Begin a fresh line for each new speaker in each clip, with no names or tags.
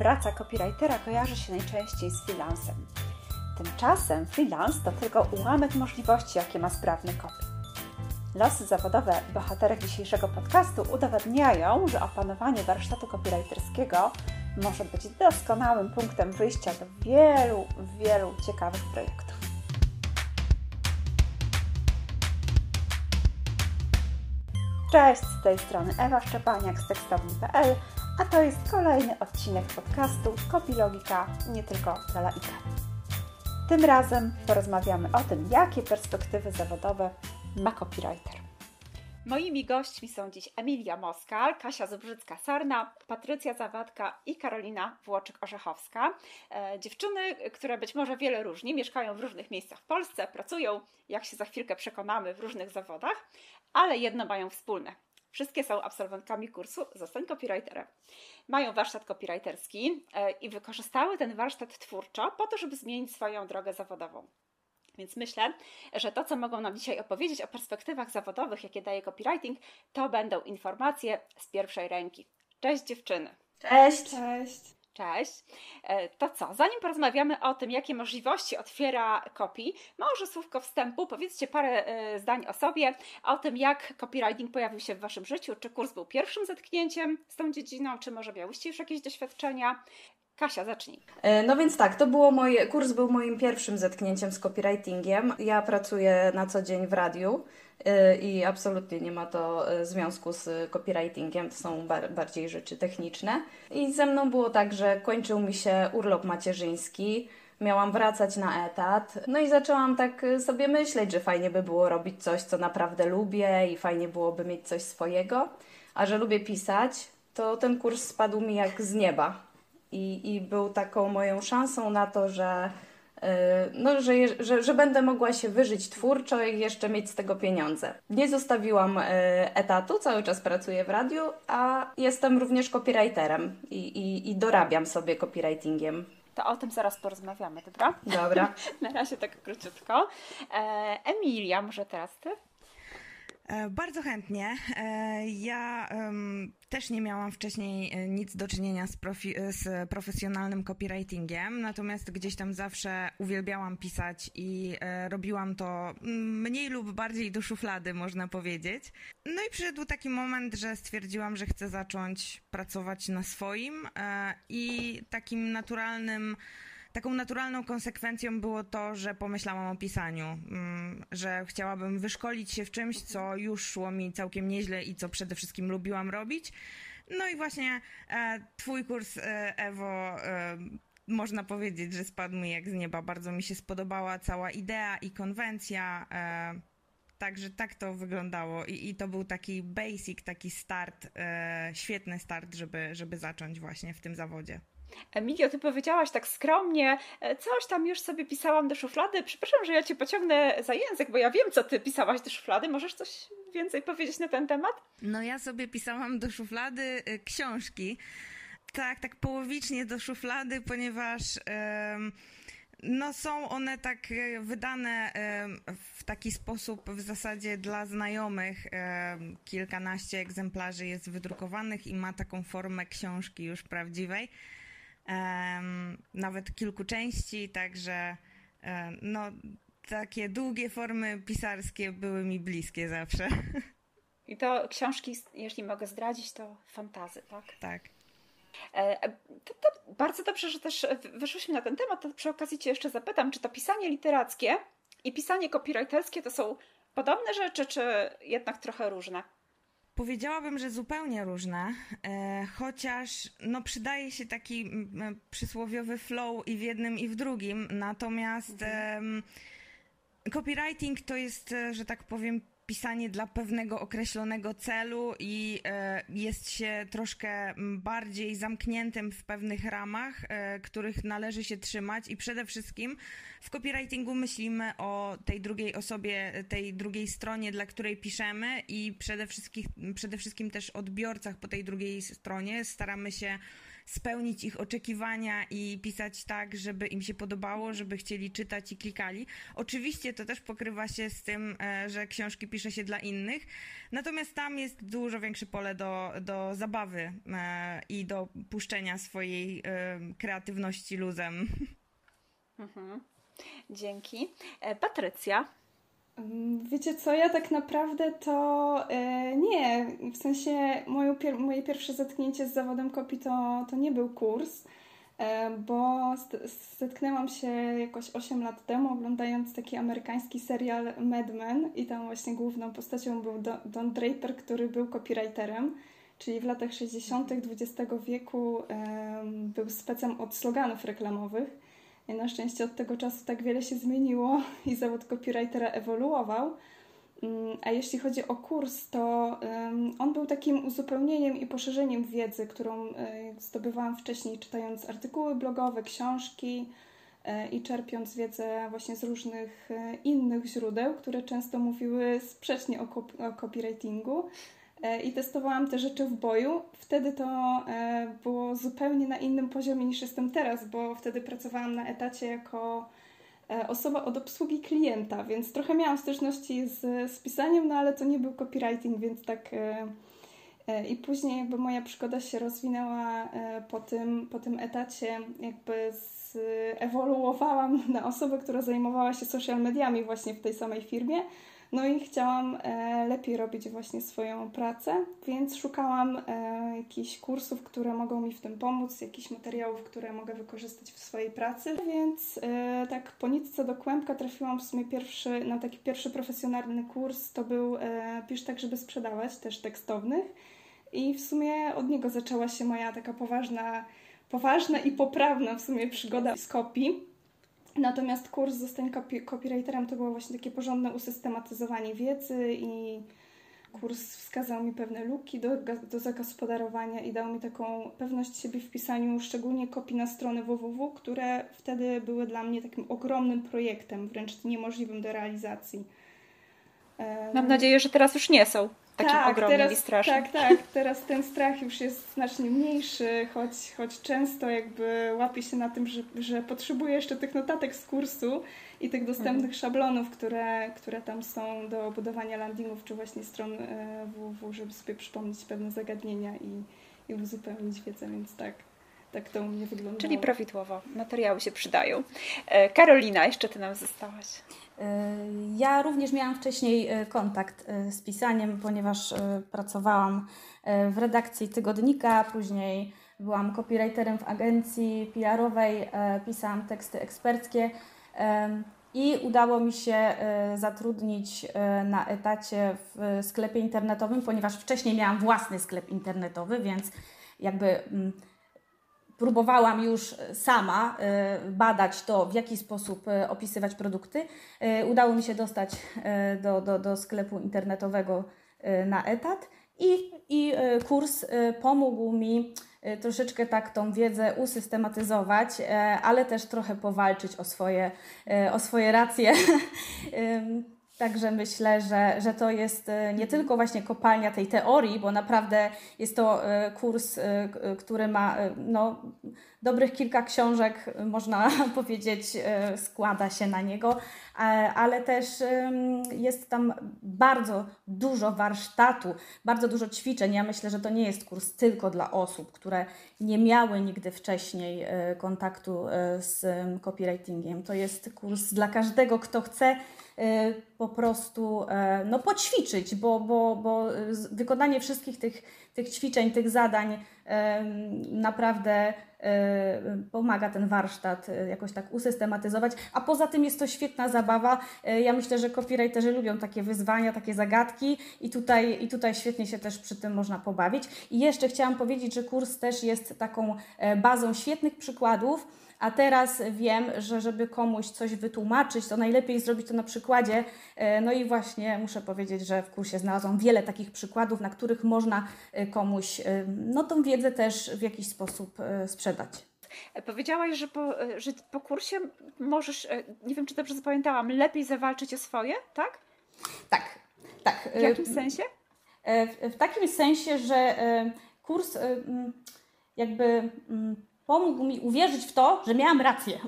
praca copywritera kojarzy się najczęściej z freelancem. Tymczasem freelance to tylko ułamek możliwości, jakie ma sprawny copy. Losy zawodowe bohaterek dzisiejszego podcastu udowadniają, że opanowanie warsztatu copywriterskiego może być doskonałym punktem wyjścia do wielu, wielu ciekawych projektów. Cześć, z tej strony Ewa Szczepaniak z tekstowni.pl, a to jest kolejny odcinek podcastu Kopilogika nie tylko dla laika. Tym razem porozmawiamy o tym, jakie perspektywy zawodowe ma copywriter. Moimi gośćmi są dziś Emilia Moskal, Kasia Zubrzycka-Sarna, Patrycja Zawadka i Karolina Włoczyk-Orzechowska. E, dziewczyny, które być może wiele różni, mieszkają w różnych miejscach w Polsce, pracują, jak się za chwilkę przekonamy, w różnych zawodach, ale jedno mają wspólne. Wszystkie są absolwentkami kursu Zostań copywriterem. Mają warsztat copywriterski e, i wykorzystały ten warsztat twórczo po to, żeby zmienić swoją drogę zawodową. Więc myślę, że to, co mogą nam dzisiaj opowiedzieć o perspektywach zawodowych, jakie daje copywriting, to będą informacje z pierwszej ręki. Cześć dziewczyny.
Cześć.
Cześć. Cześć. E, to co, zanim porozmawiamy o tym, jakie możliwości otwiera copy, może słówko wstępu, powiedzcie parę e, zdań o sobie, o tym, jak copywriting pojawił się w Waszym życiu, czy kurs był pierwszym zetknięciem z tą dziedziną, czy może miałyście już jakieś doświadczenia. Kasia, zacznij.
E, no więc tak, to było moje, kurs był moim pierwszym zetknięciem z copywritingiem. Ja pracuję na co dzień w radiu i absolutnie nie ma to e, związku z copywritingiem, to są bar bardziej rzeczy techniczne. I ze mną było tak, że kończył mi się urlop macierzyński, miałam wracać na etat, no i zaczęłam tak sobie myśleć, że fajnie by było robić coś, co naprawdę lubię i fajnie byłoby mieć coś swojego, a że lubię pisać, to ten kurs spadł mi jak z nieba. I, i był taką moją szansą na to, że, y, no, że, że, że będę mogła się wyżyć twórczo i jeszcze mieć z tego pieniądze. Nie zostawiłam y, etatu, cały czas pracuję w radiu, a jestem również copywriterem i, i, i dorabiam sobie copywritingiem.
To o tym zaraz porozmawiamy, dobra?
Dobra.
na razie tak króciutko. E, Emilia, może teraz ty?
E, bardzo chętnie. E, ja też nie miałam wcześniej e, nic do czynienia z, z, profesjonalnym copywritingiem, natomiast gdzieś tam zawsze uwielbiałam pisać i robiłam to mniej lub bardziej do szuflady, można powiedzieć. No i przyszedł taki moment, że stwierdziłam, że chcę zacząć pracować na swoim i takim naturalnym taką naturalną konsekwencją było to, że pomyślałam o pisaniu, mm, że chciałabym wyszkolić się w czymś, co już szło mi całkiem nieźle i co przede wszystkim lubiłam robić. No i właśnie e, twój kurs, e, Ewo, e, można powiedzieć, że spadł mi jak z nieba. Bardzo mi się spodobała cała idea i konwencja. Także tak to wyglądało I, i to był taki basic, taki start, e, świetny start, żeby, żeby zacząć właśnie w tym zawodzie.
Emilio, ty powiedziałaś tak skromnie, e, coś tam już sobie pisałam do szuflady. Przepraszam, że ja cię pociągnę za język, bo ja wiem, co ty pisałaś do szuflady. Możesz coś więcej powiedzieć na ten temat?
No ja sobie pisałam do szuflady y, książki. Tak, tak połowicznie do szuflady, ponieważ... no są one tak e, wydane w taki sposób w zasadzie dla znajomych. Kilkanaście egzemplarzy jest wydrukowanych i ma taką formę książki już prawdziwej nawet kilku części, także no, takie długie formy pisarskie były mi bliskie zawsze.
I to książki, jeśli mogę zdradzić, to fantazy, tak?
Tak.
E, to, to bardzo dobrze, że też wyszłyśmy na ten temat. To przy okazji Cię jeszcze zapytam, czy to pisanie literackie i pisanie copywriterskie to są podobne rzeczy, czy jednak trochę różne?
Powiedziałabym, że zupełnie różne, e, chociaż no, przydaje się taki przysłowiowy flow i w jednym, i w drugim. Natomiast mhm. copywriting to jest, e, że tak powiem, pisanie dla pewnego określonego celu i e, jest się troszkę bardziej zamkniętym w pewnych ramach, e, których należy się trzymać i przede wszystkim w copywritingu myślimy o tej drugiej osobie, tej drugiej stronie, dla której piszemy i przede wszystkim, przede wszystkim też odbiorcach po tej drugiej stronie. Staramy się spełnić ich oczekiwania i pisać tak, żeby im się podobało, żeby chcieli czytać i klikali. Oczywiście to też pokrywa się z tym, e, że książki pisze się dla innych, natomiast tam jest dużo większe pole do, do zabawy e, i do puszczenia swojej e, kreatywności luzem.
Mhm. Dzięki. Patrycja,
wiecie co, ja tak naprawdę to e, nie, w sensie moje, pier moje pierwsze zetknięcie z zawodem kopii to, to nie był kurs, e, bo zetknęłam się jakoś 8 lat temu oglądając taki amerykański serial Mad Men i tam właśnie główną postacią był Don, Don Draper, który był copywriterem, czyli w latach 60. XX wieku był specem od sloganów reklamowych. Na szczęście od tego czasu tak wiele się zmieniło i zawód copywritera ewoluował. Mm, a jeśli chodzi o kurs, to on był takim uzupełnieniem i poszerzeniem wiedzy, którą e, zdobywałam wcześniej, czytając artykuły blogowe, książki e, i czerpiąc wiedzę właśnie z różnych e, innych źródeł, które często mówiły sprzecznie o copywritingu. E, i testowałam te rzeczy w boju. Wtedy to e, było zupełnie na innym poziomie niż jestem teraz, bo wtedy pracowałam na etacie jako e, osoba od obsługi klienta, więc trochę miałam styczności z, z pisaniem, no ale to nie był copywriting, więc tak. I później jakby moja przygoda się rozwinęła po tym, po tym etacie, jakby ewoluowałam na osobę, która zajmowała się social mediami właśnie w tej samej firmie. No i chciałam e, lepiej robić właśnie swoją pracę, więc szukałam e, jakichś kursów, które mogą mi w tym pomóc, jakichś materiałów, które mogę wykorzystać w swojej pracy, więc e, tak po nitce do kłębka trafiłam w sumie pierwszy, na taki pierwszy profesjonalny kurs, to był Pisz tak, żeby sprzedawać, też tekstownych. I w sumie od niego zaczęła się moja taka poważna, poważna i poprawna w sumie przygoda z kopii. Natomiast kurs Zostań copywriterem to było właśnie takie porządne usystematyzowanie wiedzy i kurs wskazał mi pewne luki do, do zagospodarowania i dał mi taką pewność siebie w pisaniu, szczególnie kopii na strony www, które wtedy były dla mnie takim ogromnym projektem, wręcz niemożliwym do realizacji.
Mam nadzieję, że teraz już nie są takim tak, ogromnym
teraz,
i strasznym.
Tak, tak. Teraz ten strach już jest znacznie mniejszy, choć, choć często jakby łapię się na tym, że, że potrzebuję jeszcze tych notatek z kursu i tych dostępnych mhm. szablonów, które, które tam są do budowania landingów czy właśnie stron www, e, żeby sobie przypomnieć pewne zagadnienia i, i uzupełnić wiedzę, więc tak. Tak to u mnie wygląda.
Czyli prawidłowo, materiały się przydają. E, Karolina, jeszcze Ty nam zostałaś.
E, ja również miałam wcześniej e, kontakt z pisaniem, ponieważ pracowałam w redakcji tygodnika, później byłam copywriterem w agencji PR-owej, pisałam teksty eksperckie i udało mi się zatrudnić na etacie w sklepie internetowym, ponieważ wcześniej miałam własny sklep internetowy, więc jakby mm, próbowałam już sama y, badać to, w jaki sposób y, opisywać produkty. Udało mi się dostać do, do, do sklepu internetowego na etat i, i kurs pomógł mi troszeczkę tak tą wiedzę usystematyzować, ale też trochę powalczyć o swoje, o swoje racje. Także myślę, że, że to jest e, nie tylko właśnie kopalnia tej teorii, bo naprawdę jest to e, kurs, e, który ma no, dobrych kilka książek, można powiedzieć, składa się na niego, ale też jest tam bardzo dużo warsztatu, bardzo dużo ćwiczeń. Ja myślę, że to nie jest kurs tylko dla osób, które nie miały nigdy wcześniej kontaktu z copywritingiem. To jest kurs dla każdego, kto chce po prostu e, no, poćwiczyć, bo, bo, bo wykonanie wszystkich tych, tych ćwiczeń, tych zadań naprawdę e, pomaga ten warsztat e, jakoś tak usystematyzować, a poza tym jest to świetna zabawa. Ja myślę, że copywriterzy lubią takie wyzwania, takie zagadki i tutaj, i tutaj świetnie się też przy tym można pobawić. I jeszcze chciałam powiedzieć, że kurs też jest taką bazą świetnych przykładów, a teraz wiem, że żeby komuś coś wytłumaczyć, to najlepiej zrobić to na przykładzie. E, no i właśnie muszę powiedzieć, że w kursie znalazłam wiele takich przykładów, na których można e, komuś e, no, tą wiedzę też w jakiś sposób sprzedać.
Powiedziałaś, że po, że po kursie możesz, nie wiem czy dobrze zapamiętałam, lepiej zawalczyć o swoje, tak?
Tak, tak.
W jakim sensie?
W, w takim sensie, że kurs jakby pomógł mi uwierzyć w to, że miałam rację.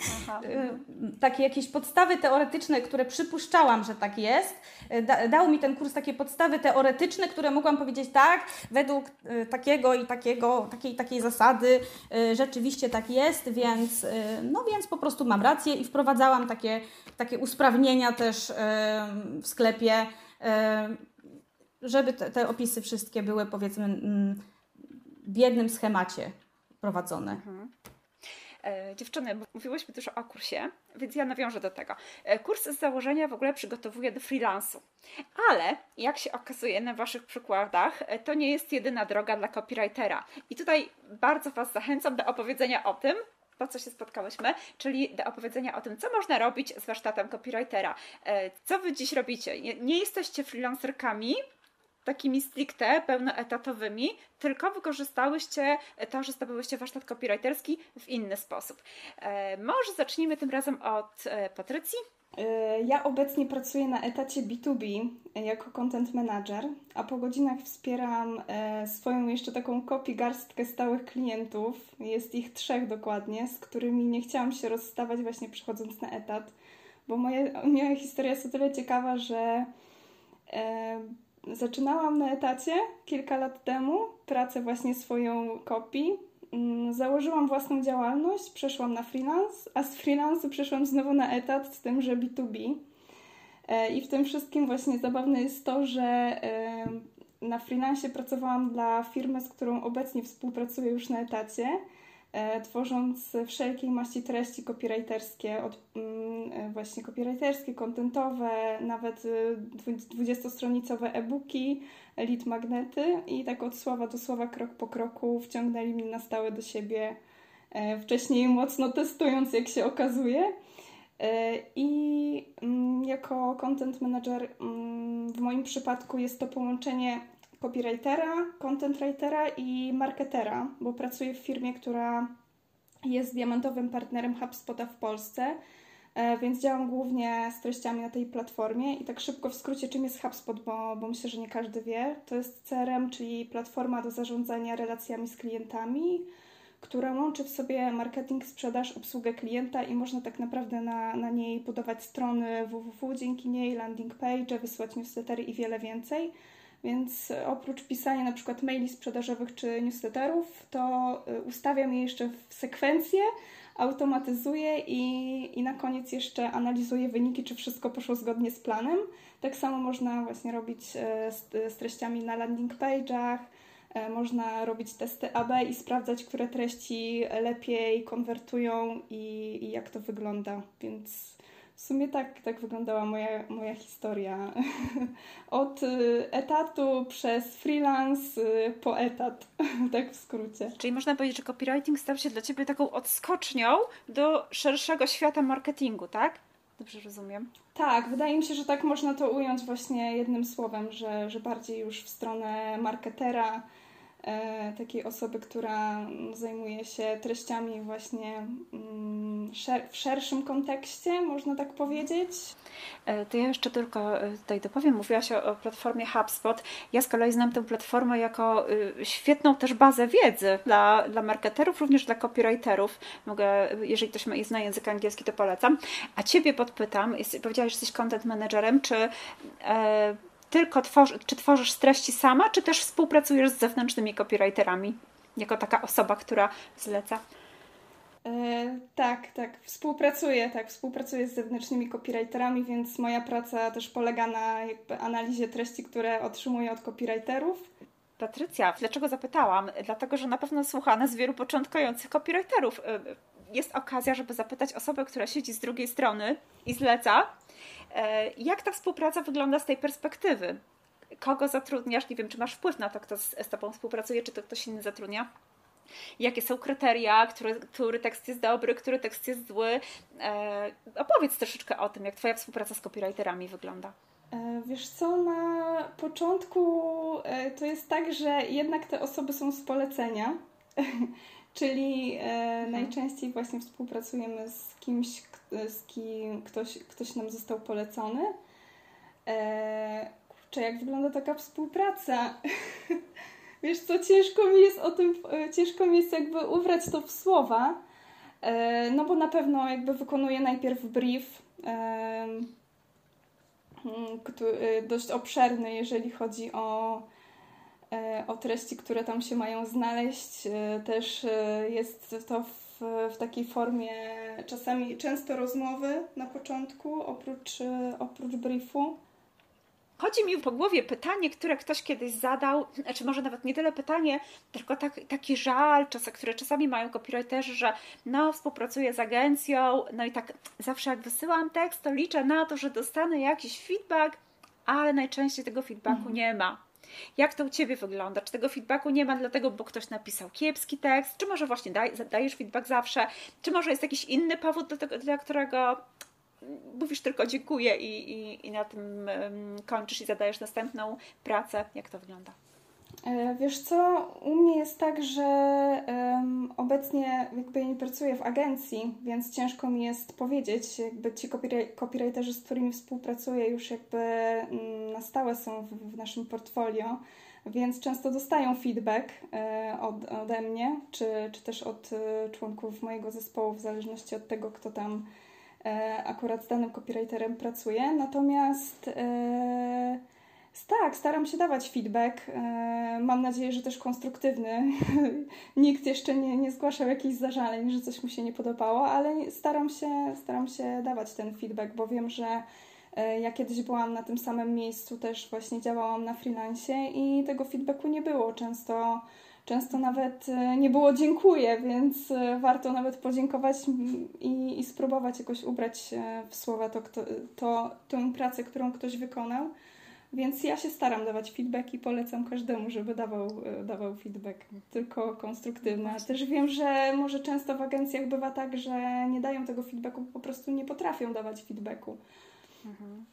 takie jakieś podstawy teoretyczne, które przypuszczałam, że tak jest. Da, dał mi ten kurs takie podstawy teoretyczne, które mogłam powiedzieć tak, według y, takiego i takiego, takiej takiej zasady y, rzeczywiście tak jest, więc, y, no więc po prostu mam rację i wprowadzałam takie, takie usprawnienia też w sklepie, żeby te, te opisy wszystkie były powiedzmy mm, w jednym schemacie prowadzone. Mhm.
E, dziewczyny, mówiłyśmy dużo o kursie, więc ja nawiążę do tego. E, kurs z założenia w ogóle przygotowuje do freelansu, ale jak się okazuje na Waszych przykładach, e, to nie jest jedyna droga dla copywritera. I tutaj bardzo Was zachęcam do opowiedzenia o tym, po co się spotkałyśmy, czyli do opowiedzenia o tym, co można robić z warsztatem copywritera. Co Wy dziś robicie? Nie jesteście freelancerkami, takimi stricte pełnoetatowymi, tylko wykorzystałyście to, że zdobyłyście warsztat copywriterski w inny sposób. E, może zacznijmy tym razem od e, Patrycji.
E, ja obecnie pracuję na etacie B2B jako content manager, a po godzinach wspieram swoją jeszcze taką kopi garstkę stałych klientów. Jest ich trzech dokładnie, z którymi nie chciałam się rozstawać właśnie przychodząc na etat, bo moja, moja historia jest o tyle ciekawa, że Zaczynałam na etacie kilka lat temu pracę właśnie swoją kopii. Mm, założyłam własną działalność, przeszłam na freelance, a z freelance'u przeszłam znowu na etat, z tym, że B2B. E, I w tym wszystkim właśnie zabawne jest to, że na freelance pracowałam dla firmy, z którą obecnie współpracuję już na etacie. E, tworząc wszelkiej maści treści copywriterskie, od, mm, e, właśnie copywriterskie, kontentowe, nawet 20-stronicowe e, e-booki, lead magnety i tak od słowa do słowa, krok po kroku wciągnęli mnie na stałe do siebie, wcześniej mocno testując, jak się okazuje. I mm, jako content manager mm, w moim przypadku jest to połączenie copywritera, content writera i marketera, bo pracuję w firmie, która jest diamentowym partnerem HubSpota w Polsce, e, więc działam głównie z treściami na tej platformie. I tak szybko w skrócie, czym jest HubSpot, bo, bo myślę, że nie każdy wie. To jest CRM, czyli platforma do zarządzania relacjami z klientami, która łączy w sobie marketing, sprzedaż, obsługę klienta i można tak naprawdę na, na niej budować strony www, dzięki niej landing page, wysłać newslettery i wiele więcej. Więc oprócz pisania na przykład maili sprzedażowych czy newsletterów, to y, ustawiam je jeszcze w sekwencję, automatyzuję i, i na koniec jeszcze analizuję wyniki, czy wszystko poszło zgodnie z planem. Tak samo można właśnie robić e, z, z treściami na landing page'ach, e, można robić testy AB i sprawdzać, które treści lepiej konwertują i, i jak to wygląda. Więc w sumie tak, tak wyglądała moja, moja historia. Od y, etatu przez freelance y, po etat, tak w skrócie.
Czyli można powiedzieć, że copywriting stał się dla Ciebie taką odskocznią do szerszego świata marketingu, tak? Dobrze rozumiem?
Tak, wydaje mi się, że tak można to ująć właśnie jednym słowem, że, że bardziej już w stronę marketera, takiej osoby, która zajmuje się treściami właśnie mm, w szerszym kontekście, można tak powiedzieć.
E, to ja jeszcze tylko e, tutaj dopowiem, mówiłaś o, o platformie HubSpot. Ja z kolei znam tę platformę jako y, świetną też bazę wiedzy dla, dla marketerów, również dla copywriterów. Mogę, jeżeli ktoś ma, zna język angielski, to polecam. A Ciebie podpytam, jest, powiedziałaś, że jesteś content managerem, czy e, tylko tworzy, czy tworzysz treści sama, czy też współpracujesz z zewnętrznymi copywriterami, jako taka osoba, która zleca?
E, tak, tak, współpracuję, tak, współpracuję z zewnętrznymi copywriterami, więc moja praca też polega na analizie treści, które otrzymuję od copywriterów.
Patrycja, dlaczego zapytałam? Dlatego, że na pewno słucha nas wielu początkujących copywriterów. E, jest okazja, żeby zapytać osobę, która siedzi z drugiej strony i zleca, jak ta współpraca wygląda z tej perspektywy? Kogo zatrudniasz? Nie wiem, czy masz wpływ na to, kto z, z Tobą współpracuje, czy to ktoś inny zatrudnia? Jakie są kryteria, który, który tekst jest dobry, który tekst jest zły? E, opowiedz troszeczkę o tym, jak Twoja współpraca z copywriterami wygląda.
E, wiesz co, na początku to jest tak, że jednak te osoby są z polecenia, czyli mhm. najczęściej właśnie współpracujemy z kimś, z kim ktoś, ktoś nam został polecony. E, kurczę, jak wygląda taka współpraca? wiesz co, ciężko mi jest o tym, ciężko mi jest jakby ubrać to w słowa, no bo na pewno jakby wykonuję najpierw brief, dość obszerny, jeżeli chodzi o E, o treści, które tam się mają znaleźć. E, też e, jest to w, w takiej formie czasami często rozmowy na początku, oprócz, oprócz briefu.
Chodzi mi po głowie pytanie, które ktoś kiedyś zadał, znaczy może nawet nie tyle pytanie, tylko tak, taki żal, czas, które czasami mają copywriterzy, że no współpracuję z agencją, no i tak zawsze jak wysyłam tekst, to liczę na to, że dostanę jakiś feedback, ale najczęściej tego feedbacku mhm. nie ma. Jak to u Ciebie wygląda? Czy tego feedbacku nie ma dlatego, bo ktoś napisał kiepski tekst? Czy może właśnie daj, dajesz feedback zawsze? Czy może jest jakiś inny powód, dla, tego, dla którego mówisz tylko dziękuję i, i, i na tym kończysz i zadajesz następną pracę? Jak to wygląda?
E, wiesz co, u mnie jest tak, że um, obecnie jakby nie pracuję w agencji, więc ciężko mi jest powiedzieć, jakby ci copywriterzy, z którymi współpracuję już jakby um, na stałe są w, w, naszym portfolio, więc często dostają feedback e, od, ode mnie, czy, czy też od e, członków mojego zespołu, w zależności od tego, kto tam akurat z danym copywriterem pracuje. Natomiast tak, staram się dawać feedback. E, mam nadzieję, że też konstruktywny. Nikt jeszcze nie, nie zgłaszał jakichś zażaleń, że coś mu się nie podobało, ale staram się, staram się dawać ten feedback, bo wiem, że e, ja kiedyś byłam na tym samym miejscu, też właśnie działałam na freelancie i tego feedbacku nie było. Często, często nawet e, nie było dziękuję, więc warto nawet podziękować i, i spróbować jakoś ubrać w słowa to, kto, to, tę pracę, którą ktoś wykonał. Więc ja się staram dawać feedback i polecam każdemu, żeby dawał, e, dawał feedback, tylko konstruktywny. A też wiem, że może często w agencjach bywa tak, że nie dają tego feedbacku, po prostu nie potrafią dawać feedbacku. Mhm.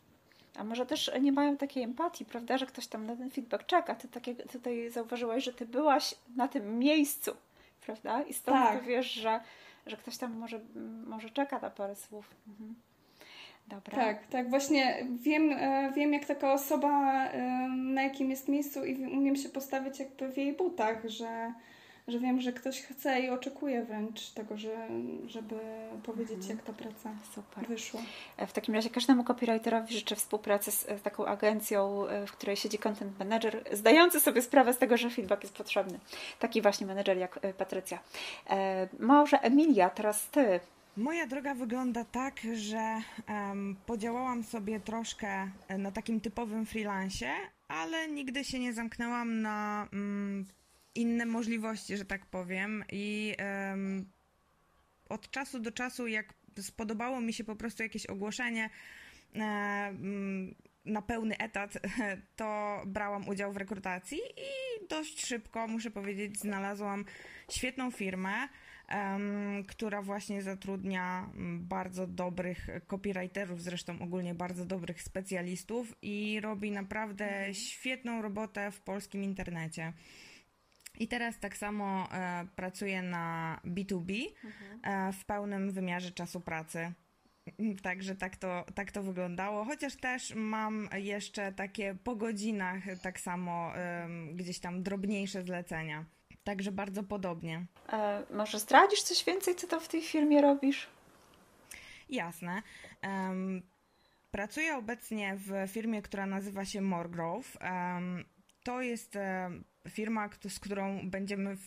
A może też nie mają takiej empatii, prawda, że ktoś tam na ten feedback czeka. Ty tak jak tutaj zauważyłaś, że ty byłaś na tym miejscu, prawda? I stąd tak. wiesz, że, że ktoś tam może, może czeka na parę słów. Mhm.
Dobra. Tak, tak, właśnie wiem, e, wiem jak taka osoba e, na jakim jest miejscu i umiem się postawić jakby w jej butach, że, że wiem, że ktoś chce i oczekuje wręcz tego, że, żeby powiedzieć, mhm. jak ta praca Super. wyszła.
E, w takim razie każdemu copywriterowi życzę współpracy z, z taką agencją, w której siedzi content manager, zdający sobie sprawę z tego, że feedback jest potrzebny. Taki właśnie menedżer jak Patrycja. Może Emilia, teraz Ty
Moja droga wygląda tak, że um, podziałałam sobie troszkę na takim typowym freelancie, ale nigdy się nie zamknęłam na um, inne możliwości, że tak powiem. I um, od czasu do czasu, jak spodobało mi się po prostu jakieś ogłoszenie na pełny etat, to brałam udział w rekrutacji i dość szybko, muszę powiedzieć, znalazłam świetną firmę która właśnie zatrudnia mm, bardzo dobrych copywriterów, zresztą ogólnie bardzo dobrych specjalistów i robi naprawdę mhm. świetną robotę w polskim internecie. I teraz tak samo e, pracuję na B2B mhm. e, w pełnym wymiarze czasu pracy. Także tak to, tak to wyglądało, chociaż też mam jeszcze takie po godzinach tak samo e, gdzieś tam drobniejsze zlecenia. Także bardzo podobnie.
E, może zdradzisz coś więcej, co tam w tej firmie robisz?
Jasne. Um, pracuję obecnie w firmie, która nazywa się Moregrove. Um, to jest um, firma, z którą będziemy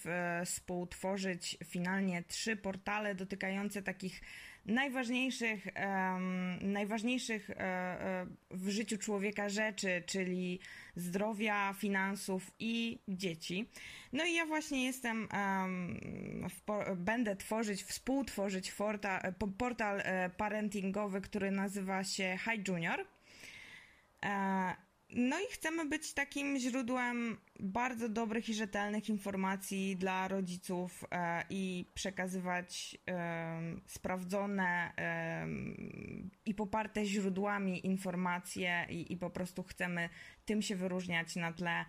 współtworzyć finalnie trzy portale dotykające takich najważniejszych, um, najważniejszych e, e, w życiu człowieka rzeczy, czyli zdrowia, finansów i dzieci. No i ja właśnie jestem, um, w, będę tworzyć, współtworzyć portal, portal parentingowy, który nazywa się Hi Junior. E, no i chcemy być takim źródłem bardzo dobrych i rzetelnych informacji dla rodziców e, i przekazywać sprawdzone i poparte źródłami informacje i, i, po prostu chcemy tym się wyróżniać na tle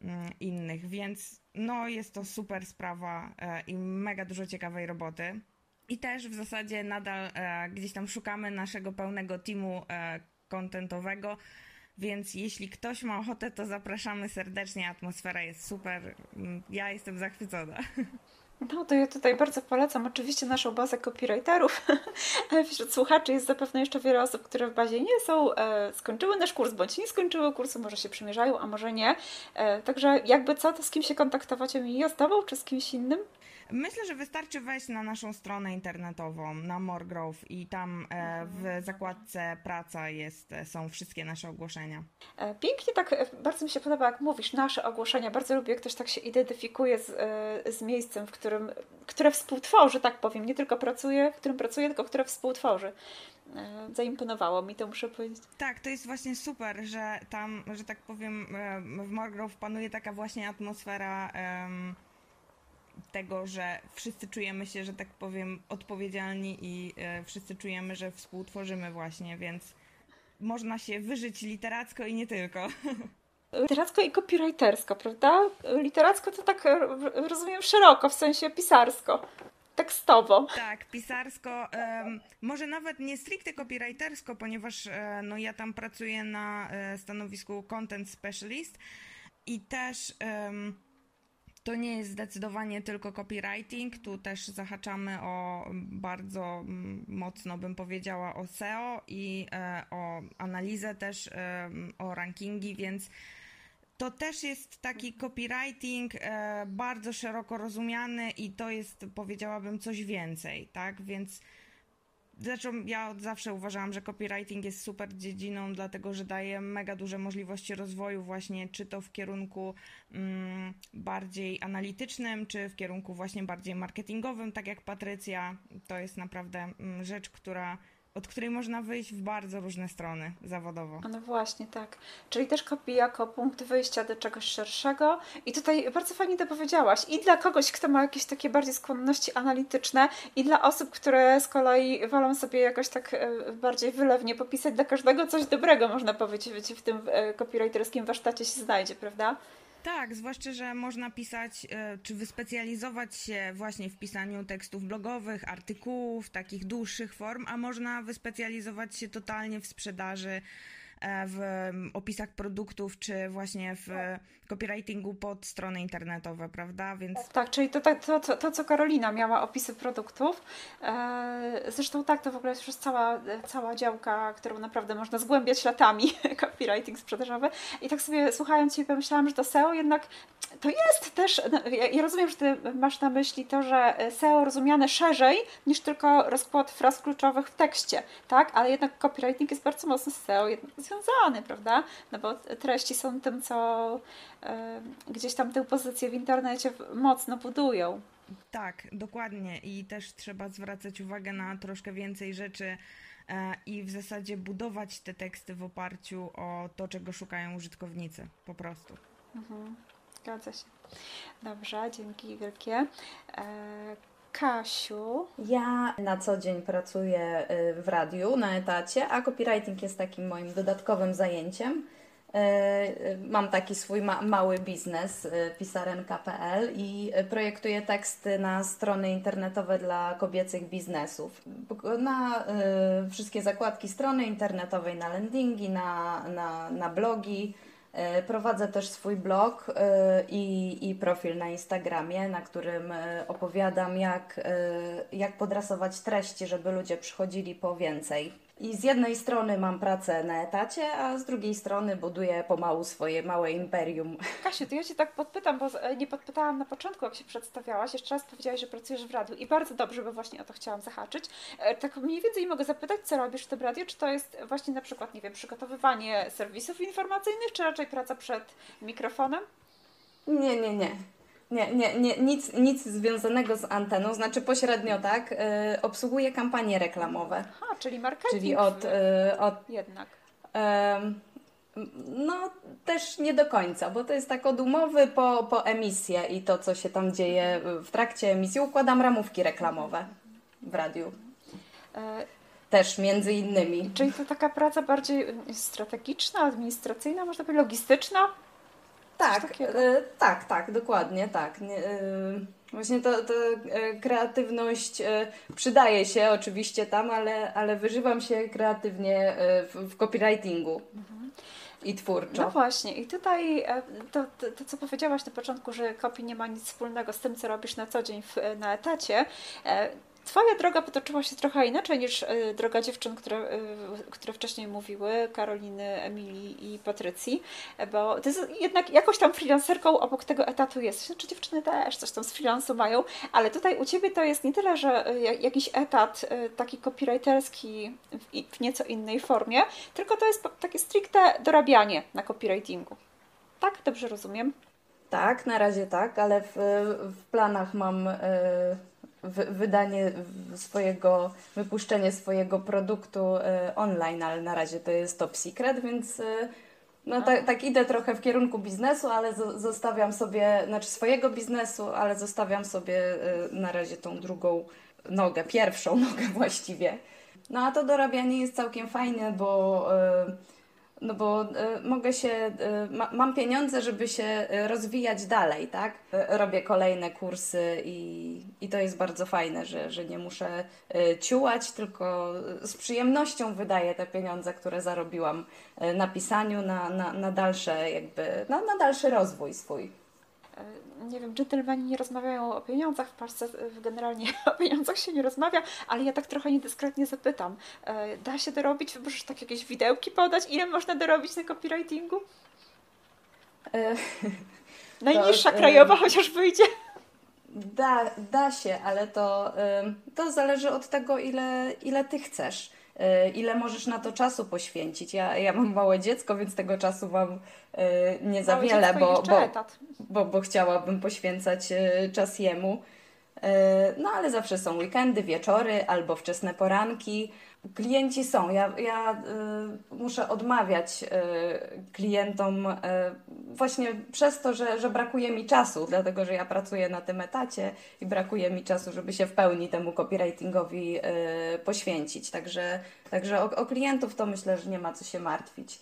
mm, innych, więc no jest to super sprawa e, i mega dużo ciekawej roboty. I też w zasadzie nadal e, gdzieś tam szukamy naszego pełnego teamu kontentowego, Więc jeśli ktoś ma ochotę, to zapraszamy serdecznie. Atmosfera jest super. Mm, ja jestem zachwycona.
No to ja tutaj bardzo polecam oczywiście naszą bazę copywriterów, ale wśród słuchaczy jest zapewne jeszcze wiele osób, które w bazie nie są, e, skończyły nasz kurs, bądź nie skończyły kursu, może się przymierzają, a może nie. E, także jakby co, to z kim się kontaktować? Ja z Tobą czy z kimś innym?
Myślę, że wystarczy wejść na naszą stronę internetową, na Morgrove i tam e, w zakładce praca jest, e, są wszystkie nasze ogłoszenia.
E, pięknie tak, bardzo mi się podoba, jak mówisz, nasze ogłoszenia. Bardzo lubię, jak ktoś tak się identyfikuje z, z miejscem, w którym, które współtworzy, tak powiem. Nie tylko pracuje, w którym pracuje, tylko które współtworzy. Zaimponowało mi to, muszę powiedzieć.
Tak, to jest właśnie super, że tam, że tak powiem, w Morgrove panuje taka właśnie atmosfera. Um, tego, że wszyscy czujemy się, że tak powiem, odpowiedzialni i e, wszyscy czujemy, że współtworzymy właśnie, więc można się wyżyć literacko i nie tylko.
Literacko i copywritersko, prawda? Literacko to tak rozumiem szeroko, w sensie pisarsko tekstowo.
Tak, pisarsko, um, może nawet nie stricte copywritersko, ponieważ e, no, ja tam pracuję na e, stanowisku content specialist i też um, to nie jest zdecydowanie tylko copywriting, tu też zahaczamy o bardzo mocno, bym powiedziała, o SEO i e, o analizę też, e, o rankingi, więc to też jest taki copywriting e, bardzo szeroko rozumiany i to jest, powiedziałabym, coś więcej, tak? Więc Zresztą ja od zawsze uważałam, że copywriting jest super dziedziną, dlatego że daje mega duże możliwości rozwoju właśnie, czy to w kierunku mm, bardziej analitycznym, czy w kierunku właśnie bardziej marketingowym, tak jak Patrycja. To jest naprawdę mm, rzecz, która od której można wyjść w bardzo różne strony zawodowo.
No właśnie, tak. Czyli też kopii jako punkt wyjścia do czegoś szerszego. I tutaj bardzo fajnie to powiedziałaś. I dla kogoś, kto ma jakieś takie bardziej skłonności analityczne, i dla osób, które z kolei wolą sobie jakoś tak e, bardziej wylewnie popisać dla każdego coś dobrego, można powiedzieć, w tym e, copywriterskim warsztacie się znajdzie, prawda?
Tak, zwłaszcza, że można pisać e, czy wyspecjalizować się właśnie w pisaniu tekstów blogowych, artykułów, takich dłuższych form, a można wyspecjalizować się totalnie w sprzedaży w opisach produktów, czy właśnie w copywritingu pod strony internetowe, prawda?
Więc... Tak, czyli to, to, to, to co Karolina miała, opisy produktów. E, zresztą tak, to w ogóle jest już cała, cała działka, którą naprawdę można zgłębiać latami, copywriting sprzedażowy. I tak sobie słuchając Ciebie pomyślałam, że to SEO jednak to jest też, no, ja, rozumiem, że Ty masz na myśli to, że SEO rozumiane szerzej niż tylko rozkład fraz kluczowych w tekście, tak? Ale jednak copywriting jest bardzo mocno z SEO związany, prawda? No bo treści są tym, co y, gdzieś tam tę pozycję w internecie mocno budują.
Tak, dokładnie. I też trzeba zwracać uwagę na troszkę więcej rzeczy e, i w zasadzie budować te teksty w oparciu o to, czego szukają użytkownicy, po prostu.
Mhm. Zgadza się. Dobrze, dzięki wielkie. E, Kasiu.
Ja na co dzień pracuję y, w radiu na etacie, a copywriting jest takim moim dodatkowym zajęciem. Y, y, mam taki swój ma mały biznes, pisaren.pl i projektuję teksty na strony internetowe dla kobiecych biznesów. Na wszystkie zakładki strony internetowej, na landingi, na, na, na blogi E, prowadzę też swój blog e, i, i profil na Instagramie, na którym e, opowiadam, jak, jak podrasować treści, żeby ludzie przychodzili po więcej. I z jednej strony mam pracę na etacie, a z drugiej strony buduję pomału swoje małe imperium.
Kasiu, to ja Cię tak podpytam, bo nie podpytałam na początku, jak się przedstawiałaś. Jeszcze raz powiedziałaś, że pracujesz w radiu i bardzo dobrze, bo właśnie o to chciałam zahaczyć. E, tak mniej więcej mogę zapytać, co robisz w tym radiu? Czy to jest właśnie na przykład, nie wiem, przygotowywanie serwisów informacyjnych, czy raczej praca przed mikrofonem?
Nie, nie, nie. Nie, nie, nie nic, nic związanego z anteną, znaczy pośrednio tak, yy, obsługuję kampanie reklamowe.
Aha, czyli marketing.
Czyli od... Yy, od
jednak.
Yy, no, też nie do końca, bo to jest tak od umowy po, po emisję i to, co się tam dzieje w trakcie emisji. Układam ramówki reklamowe w radiu. E, też między innymi.
Czyli to taka praca bardziej strategiczna, administracyjna, można powiedzieć, logistyczna?
Tak, e, tak, tak, dokładnie, tak. E, właśnie to, to e, kreatywność przydaje się oczywiście tam, ale, ale wyżywam się kreatywnie w, w copywritingu. Mhm. i twórczo.
No właśnie, i tutaj to, to, to, co powiedziałaś na początku, że kopii nie ma nic wspólnego z tym, co robisz na co dzień w, na etacie. E, Twoja droga potoczyła się trochę inaczej niż y, droga dziewczyn, które, y, które wcześniej mówiły, Karoliny, Emilii i Patrycji, bo ty jednak jakoś tam freelancerką obok tego etatu jesteś. Znaczy dziewczyny też coś tam z freelansu mają, ale tutaj u Ciebie to jest nie tyle, że jakiś etat taki copywriterski w nieco innej formie, tylko to jest takie stricte dorabianie na copywritingu. Tak? Dobrze rozumiem?
Tak, na razie tak, ale w, w planach mam wydanie swojego, wypuszczenie swojego produktu e, online, ale na razie to jest top secret, więc e, no tak, tak idę trochę w kierunku biznesu, ale zostawiam sobie, znaczy swojego biznesu, ale zostawiam sobie e, na razie tą drugą nogę, pierwszą nogę właściwie. No a to dorabianie jest całkiem fajne, bo no bo y, mogę się, y, ma, mam pieniądze, żeby się rozwijać dalej, tak? Robię kolejne kursy i, i to jest bardzo fajne, że, że nie muszę ciułać, tylko z przyjemnością wydaję te pieniądze, które zarobiłam na pisaniu, na, na, na dalsze jakby, na, na dalszy rozwój swój
nie wiem, dżentelmeni nie rozmawiają o pieniądzach, w Polsce generalnie o pieniądzach się nie rozmawia, ale ja tak trochę niedyskretnie zapytam. E, da się dorobić, możesz tak jakieś widełki podać, ile można dorobić na copywritingu? E, Najniższa to, krajowa e, chociaż wyjdzie.
Da, da się, ale to, to zależy od tego, ile, ile ty chcesz. Y, ile możesz na to czasu poświęcić. Ja, ja mam małe dziecko, więc tego czasu mam y, nie za małe wiele, bo, bo, bo, bo chciałabym poświęcać y, czas jemu. No ale zawsze są weekendy, wieczory albo wczesne poranki. Klienci są. Ja, ja y, muszę odmawiać y, klientom y, właśnie przez to, że, że brakuje mi czasu, dlatego że ja pracuję na tym etacie i brakuje mi czasu, żeby się w pełni temu copywritingowi poświęcić. Także, także o, o klientów to myślę, że nie ma co się martwić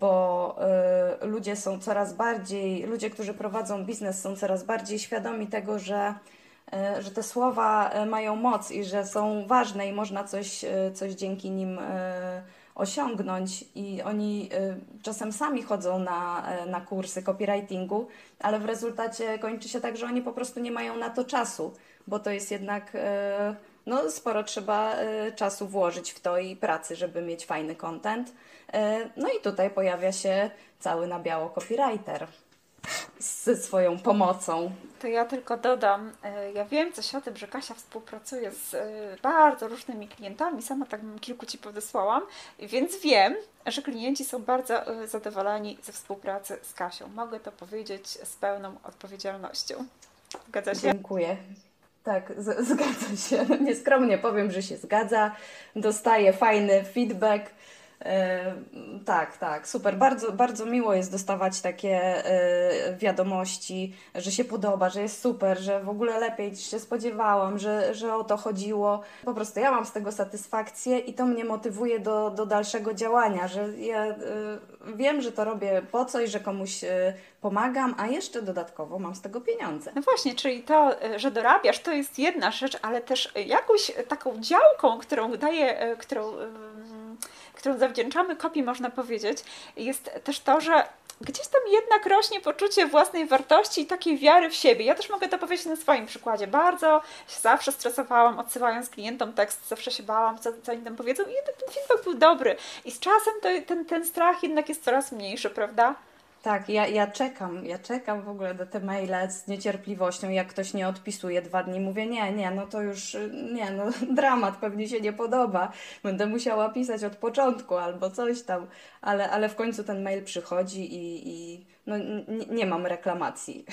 bo ludzie są coraz bardziej, ludzie, którzy prowadzą biznes, są coraz bardziej świadomi tego, że że te słowa e, mają moc i że są ważne i można coś, e, coś dzięki nim osiągnąć i oni czasem sami chodzą na, na kursy copywritingu, ale w rezultacie kończy się tak, że oni po prostu nie mają na to czasu, bo to jest jednak no, sporo trzeba czasu włożyć w to i pracy, żeby mieć fajny content. No i tutaj pojawia się cały na biało copywriter ze swoją pomocą.
To ja tylko dodam, e, ja wiem coś o tym, że Kasia współpracuje z e, bardzo różnymi klientami, sama tak kilku Ci podesłałam, więc wiem, że klienci są bardzo e, zadowoleni ze współpracy z Kasią. Mogę to powiedzieć z pełną odpowiedzialnością. Zgadza się?
Dziękuję. Tak, zgadza się. Nieskromnie powiem, że się zgadza. Dostaję fajny feedback tak, tak, super. Bardzo, bardzo miło jest dostawać takie e, wiadomości, że się podoba, że jest super, że w ogóle lepiej niż się spodziewałam, że, że o to chodziło. Po prostu ja mam z tego satysfakcję i to mnie motywuje do, do dalszego działania, że ja e, wiem, że to robię po coś, że komuś pomagam, a jeszcze dodatkowo mam z tego pieniądze.
No właśnie, czyli to, że dorabiasz, to jest jedna rzecz, ale też jakąś taką działką, którą daje, którą którą zawdzięczamy kopii, można powiedzieć, jest też to, że gdzieś tam jednak rośnie poczucie własnej wartości i takiej wiary w siebie. Ja też mogę to powiedzieć na swoim przykładzie. Bardzo się zawsze stresowałam, odsyłając klientom tekst, zawsze się bałam, co, co oni tam powiedzą i ten feedback był dobry. I z czasem to, ten, ten strach jednak jest coraz mniejszy, prawda?
Tak, ja, ja czekam, ja czekam w ogóle do te maile z niecierpliwością. Jak ktoś nie odpisuje dwa dni, mówię, nie, nie, no to już, nie, no dramat, pewnie się nie podoba. Będę musiała pisać od początku albo coś tam, ale, ale w końcu ten mail przychodzi i, i no, nie mam reklamacji.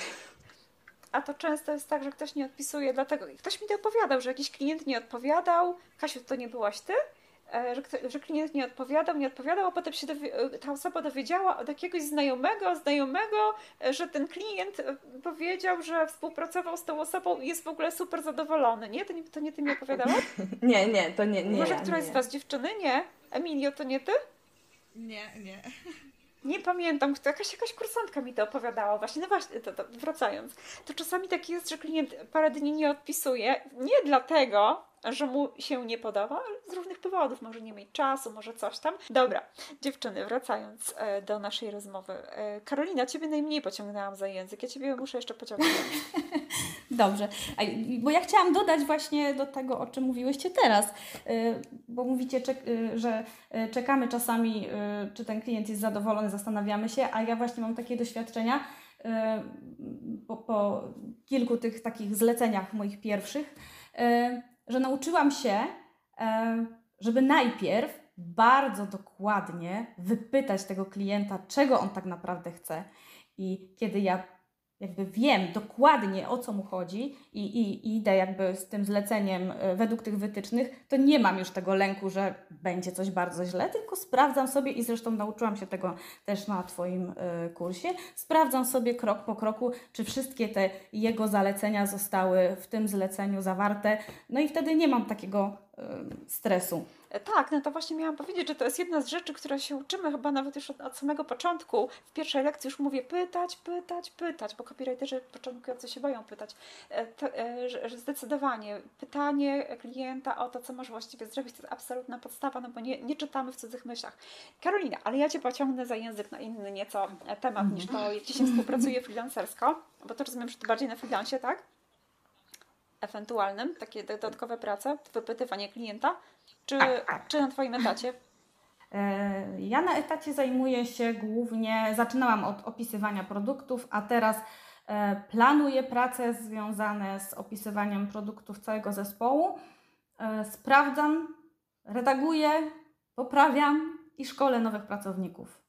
A to często jest tak, że ktoś nie odpisuje, dlatego ktoś mi to opowiadał, że jakiś klient nie odpowiadał. Kasiu, to nie byłaś ty? E, że, że klient nie odpowiadał, nie odpowiadał, a potem się e, ta osoba dowiedziała od jakiegoś znajomego, znajomego, e, że ten klient powiedział, że współpracował z tą osobą i jest w ogóle super zadowolony. Nie? To nie, to nie ty mi opowiadałaś?
nie, nie, to nie, nie
Może któraś
nie.
z Was dziewczyny? Nie? Emilio, to nie ty?
Nie, nie.
Nie pamiętam, jakaś, jakaś kursantka mi to opowiadała. Właśnie, no właśnie, to, to, wracając. To czasami tak jest, że klient parę dni nie odpisuje. Nie dlatego, że mu się nie podoba, z różnych powodów, może nie mieć czasu, może coś tam. Dobra, dziewczyny, wracając e, do naszej rozmowy. E, Karolina, Ciebie najmniej pociągnęłam za język, ja Ciebie muszę jeszcze pociągnąć.
Dobrze, bo ja chciałam dodać właśnie do tego, o czym mówiłyście teraz, bo mówicie, że czekamy czasami, czy ten klient jest zadowolony, zastanawiamy się, a ja właśnie mam takie doświadczenia, po, po kilku tych takich zleceniach moich pierwszych, e, że nauczyłam się, e, żeby najpierw bardzo dokładnie wypytać tego klienta, czego on tak naprawdę chce. I kiedy ja jakby wiem dokładnie o co mu chodzi i, i, i, idę jakby z tym zleceniem e, według tych wytycznych, to nie mam już tego lęku, że będzie coś bardzo źle, tylko sprawdzam sobie i zresztą nauczyłam się tego też na Twoim y, kursie. Sprawdzam sobie krok po kroku, czy wszystkie te jego zalecenia zostały w tym zleceniu zawarte. No i wtedy nie mam takiego stresu.
E, tak, no to właśnie miałam powiedzieć, że to jest jedna z rzeczy, które się uczymy chyba nawet już od, od samego początku. W pierwszej lekcji już mówię pytać, pytać, pytać, bo copywriterzy początkujący się boją pytać. E, to, e, że, że zdecydowanie pytanie klienta o to, co masz właściwie zrobić, to jest absolutna podstawa, no bo nie, nie czytamy w cudzych myślach. Karolina, ale ja Cię pociągnę za język na inny nieco temat niż to, jak Ci się współpracuje freelancersko, bo to rozumiem, że Ty bardziej na freelancie, tak? Ewentualnym, takie dodatkowe prace, wypytywanie klienta. Czy, tak, tak. czy na Twoim etacie?
E, ja na etacie zajmuję się głównie, zaczynałam od opisywania produktów, a teraz e, planuję prace związane z opisywaniem produktów całego zespołu. E, sprawdzam, redaguję, poprawiam i szkolę nowych pracowników.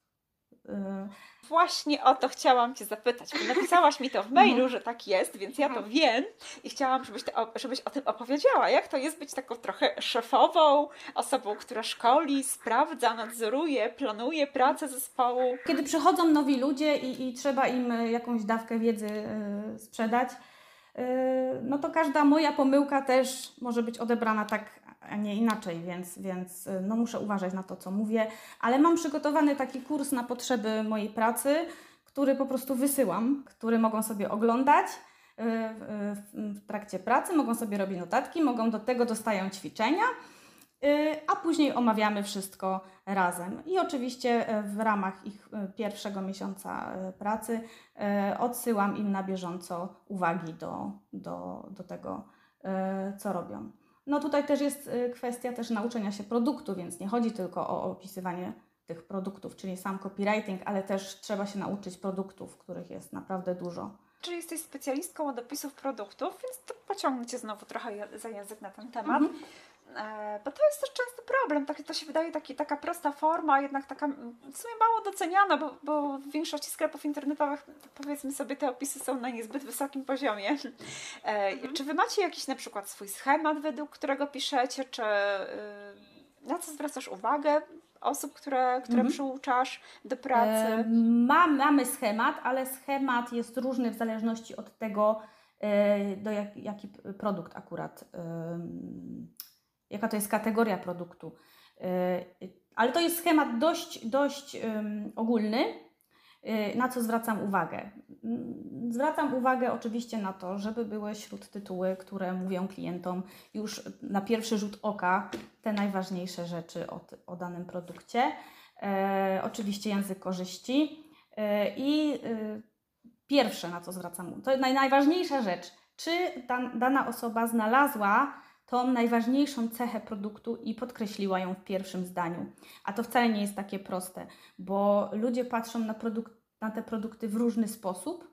Właśnie o to chciałam Cię zapytać, bo napisałaś mi to w mailu, no. że tak jest, więc ja to mhm. wiem i chciałam, żebyś, to, żebyś o tym opowiedziała. Jak to jest być taką trochę szefową, osobą, która szkoli, sprawdza, nadzoruje, planuje pracę zespołu?
Kiedy przychodzą nowi ludzie i, i trzeba im e, jakąś dawkę wiedzy y, sprzedać, y, no to każda moja pomyłka też może być odebrana tak a nie inaczej, więc, więc y, no muszę uważać na to, co mówię. Ale mam przygotowany taki kurs na potrzeby mojej pracy, który po prostu wysyłam, który mogą sobie oglądać y, w, w trakcie pracy, mogą sobie robić notatki, mogą do tego dostają ćwiczenia, y, a później omawiamy wszystko razem. I oczywiście w ramach ich pierwszego miesiąca pracy odsyłam im na bieżąco uwagi do, do, do tego, co robią. No tutaj też jest y, kwestia też nauczenia się produktu, więc nie chodzi tylko o opisywanie tych produktów, czyli sam copywriting, ale też trzeba się nauczyć produktów, których jest naprawdę dużo.
Czyli jesteś specjalistką od opisów produktów, więc to pociągnę Cię znowu trochę za język na ten temat. Mhm. E, bo to jest też często problem. Tak, to się wydaje taki, taka prosta forma, jednak taka w sumie mało doceniana, bo, bo w większości sklepów internetowych powiedzmy sobie te opisy są na niezbyt wysokim poziomie. E, mhm. Czy Wy macie jakiś na przykład swój schemat, według którego piszecie, czy y, na co zwracasz uwagę? osób, które, które mhm. przyuczasz do pracy? E,
ma, mamy schemat, ale schemat jest różny w zależności od tego, do jak, jaki produkt akurat jaka to jest kategoria produktu. Y, ale to jest schemat dość, dość ogólny, y, na co zwracam uwagę. Zwracam uwagę oczywiście na to, żeby były wśród tytuły, które mówią klientom już na pierwszy rzut oka te najważniejsze rzeczy o, o danym produkcie. E, oczywiście język korzyści. E, I y, pierwsze, na co zwracam, to najważniejsza rzecz, czy ta, dana osoba znalazła tą najważniejszą cechę produktu i podkreśliła ją w pierwszym zdaniu. A to wcale nie jest takie proste, bo ludzie patrzą na, produkt, na te produkty w różny sposób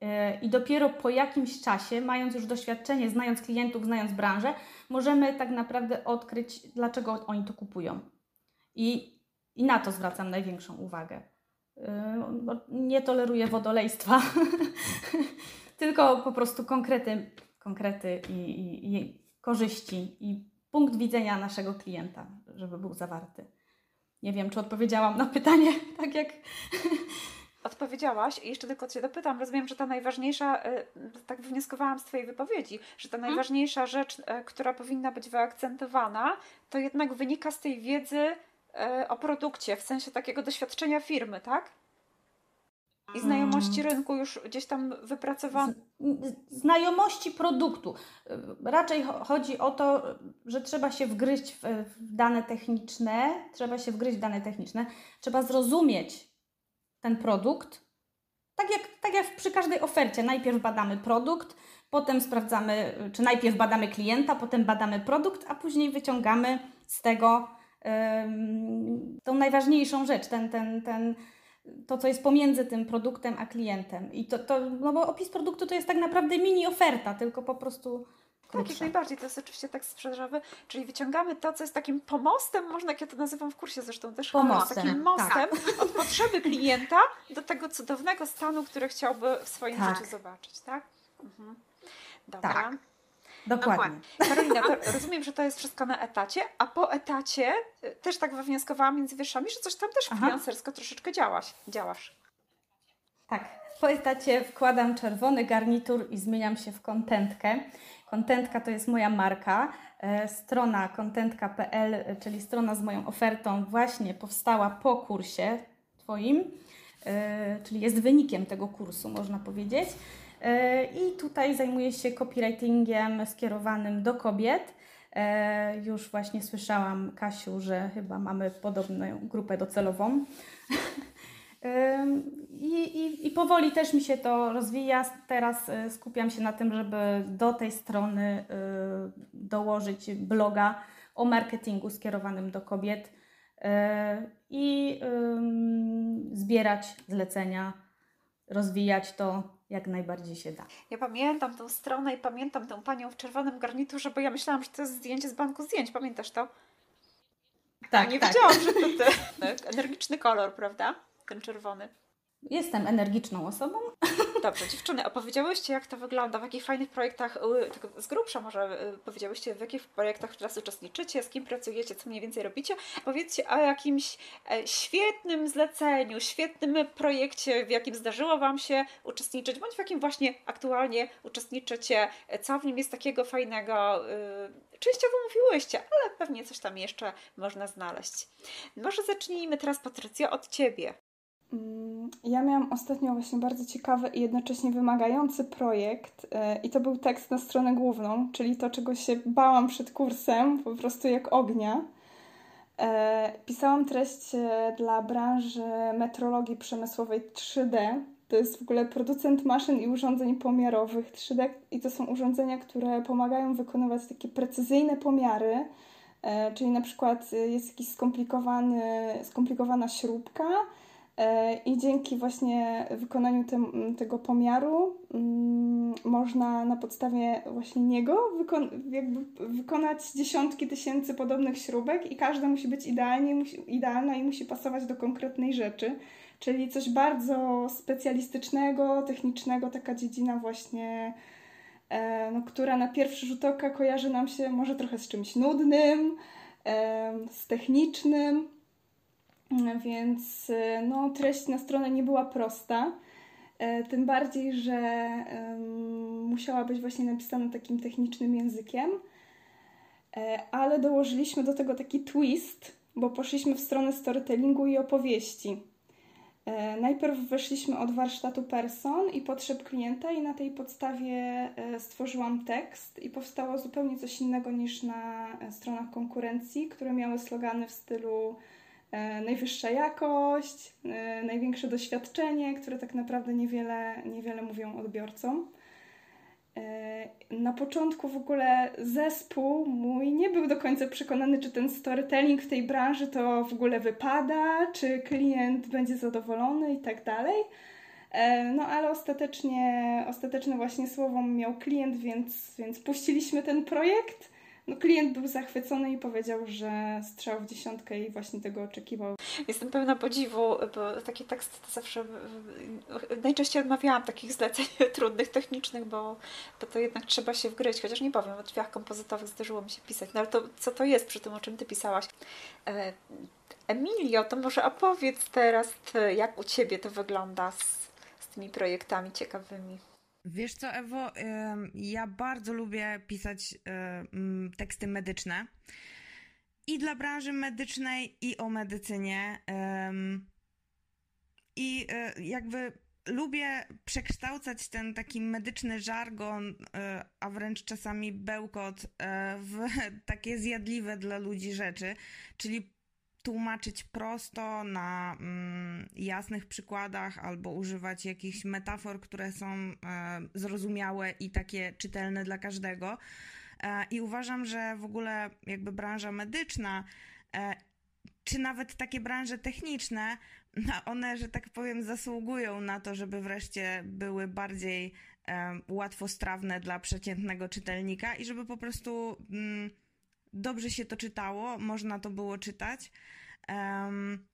yy, i dopiero po jakimś czasie, mając już doświadczenie, znając klientów, znając branżę, możemy tak naprawdę odkryć, dlaczego oni to kupują. I, i na to zwracam największą uwagę. Yy, nie toleruję wodolejstwa, tylko po prostu konkrety, konkrety i, i, i korzyści i punkt widzenia naszego klienta, żeby był zawarty. Nie wiem, czy odpowiedziałam na pytanie tak jak.
Odpowiedziałaś i jeszcze tylko Cię dopytam. Rozumiem, że ta najważniejsza, e, tak wnioskowałam z Twojej wypowiedzi, że ta mhm. najważniejsza rzecz, e, która powinna być wyakcentowana, to jednak wynika z tej wiedzy e, o produkcie, w sensie takiego doświadczenia firmy, tak? I znajomości rynku już gdzieś tam wypracowane?
Znajomości produktu. Raczej chodzi o to, że trzeba się wgryźć w dane techniczne, trzeba się wgryźć w dane techniczne, trzeba zrozumieć ten produkt. Tak jak, tak jak przy każdej ofercie. Najpierw badamy produkt, potem sprawdzamy, czy najpierw badamy klienta, potem badamy produkt, a później wyciągamy z tego um, tą najważniejszą rzecz, ten, ten, ten, to, co jest pomiędzy tym produktem a klientem. I to, to, no bo opis produktu to jest tak naprawdę mini oferta, tylko po prostu.
Tak, jak najbardziej. To jest oczywiście tak sprzedażowy, czyli wyciągamy to, co jest takim pomostem, można, jak ja to nazywam w kursie zresztą też, pomostem, takim mostem tak. od potrzeby klienta do tego cudownego stanu, który chciałby w swoim tak. życiu zobaczyć, tak? Mhm. Dobra.
Tak. Dokładnie.
Karolina, rozumiem, że to jest wszystko na etacie, a po etacie y, też tak wywnioskowałam między wierszami, że coś tam też freelancersko troszeczkę działasz. działasz.
Tak. Po etacie wkładam czerwony garnitur i zmieniam się w kontentkę. Kontentka to jest moja marka. E, strona kontentka.pl, czyli strona z moją ofertą, właśnie powstała po kursie Twoim, e, czyli jest wynikiem tego kursu, można powiedzieć. E, I tutaj zajmuję się copywritingiem skierowanym do kobiet. E, już właśnie słyszałam, Kasiu, że chyba mamy podobną grupę docelową. I, i, I powoli też mi się to rozwija. Teraz e, skupiam się na tym, żeby do tej strony dołożyć bloga o marketingu skierowanym do kobiet i zbierać zlecenia, rozwijać to jak najbardziej się da.
Ja pamiętam tą stronę i pamiętam tę panią w czerwonym garniturze, bo ja myślałam, że to jest zdjęcie z banku zdjęć. Pamiętasz to?
Tak,
nie
tak.
wiedziałam, że to ten energiczny kolor, prawda? Ten czerwony.
Jestem energiczną osobą.
Dobrze, dziewczyny, opowiedziałyście, jak to wygląda, w jakich fajnych projektach, tak z grubsza może y, powiedziałyście, w jakich projektach teraz uczestniczycie, z kim pracujecie, co mniej więcej robicie. Powiedzcie o jakimś e, świetnym zleceniu, świetnym projekcie, w jakim zdarzyło Wam się uczestniczyć, bądź w jakim właśnie aktualnie uczestniczycie, e, co w nim jest takiego fajnego. Y, częściowo mówiłyście, ale pewnie coś tam jeszcze można znaleźć. Może zacznijmy teraz, Patrycja, od Ciebie.
Ja miałam ostatnio właśnie bardzo ciekawy i jednocześnie wymagający projekt e, i to był tekst na stronę główną, czyli to, czego się bałam przed kursem, po prostu jak ognia. E, pisałam treść e, dla branży metrologii przemysłowej 3D. To jest w ogóle producent maszyn i urządzeń pomiarowych 3D i to są urządzenia, które pomagają wykonywać takie precyzyjne pomiary, czyli na przykład jest jakiś skomplikowany, skomplikowana śrubka, I dzięki właśnie wykonaniu tego pomiaru um, można na podstawie właśnie niego wykon wykonać dziesiątki tysięcy podobnych śrubek i każda musi być idealnie, musi, idealna i musi pasować do konkretnej rzeczy. Czyli coś bardzo specjalistycznego, technicznego, taka dziedzina właśnie, e, no, która na pierwszy rzut oka kojarzy nam się może trochę z czymś nudnym, e, z technicznym, więc y, no, treść na stronę nie była prosta. E, tym bardziej, że musiała być właśnie napisana takim technicznym językiem, e, ale dołożyliśmy do tego taki twist, bo poszliśmy w stronę storytellingu i opowieści. E, najpierw weszliśmy od warsztatu person i potrzeb klienta, i na tej podstawie stworzyłam tekst, i powstało zupełnie coś innego niż na stronach konkurencji, które miały slogany w stylu najwyższa jakość, e, największe doświadczenie, które tak naprawdę niewiele, niewiele mówią odbiorcom. E, na początku w ogóle zespół mój nie był do końca przekonany, czy ten storytelling w tej branży to w ogóle wypada, czy klient będzie zadowolony i tak dalej. No ale ostatecznie, ostateczne właśnie słowo miał klient, więc, więc puściliśmy ten projekt no, klient był zachwycony i powiedział, że strzał w dziesiątkę i właśnie tego oczekiwał.
Jestem pełna podziwu, bo takie teksty zawsze najczęściej odmawiałam takich zleceń trudnych, technicznych, bo, bo to jednak trzeba się wgryźć, chociaż nie powiem, o drzwiach kompozytowych zdarzyło mi się pisać. No ale to co to jest przy tym, o czym Ty pisałaś? E, Emilio, to może opowiedz teraz, jak u Ciebie to wygląda z, z tymi projektami ciekawymi.
Wiesz co, Ewo, ja bardzo lubię pisać teksty medyczne i dla branży medycznej, i o medycynie. I e, jakby lubię przekształcać ten taki medyczny żargon, e, a wręcz czasami bełkot e, w takie zjadliwe dla ludzi rzeczy, czyli tłumaczyć prosto na mm, jasnych przykładach albo używać jakichś metafor, które są e, zrozumiałe i takie czytelne dla każdego. E, I uważam, że w ogóle jakby branża medyczna, e, czy nawet takie branże techniczne, one, że tak powiem, zasługują na to, żeby wreszcie były bardziej łatwostrawne dla przeciętnego czytelnika i żeby po prostu mm, dobrze się to czytało, można to było czytać. Um,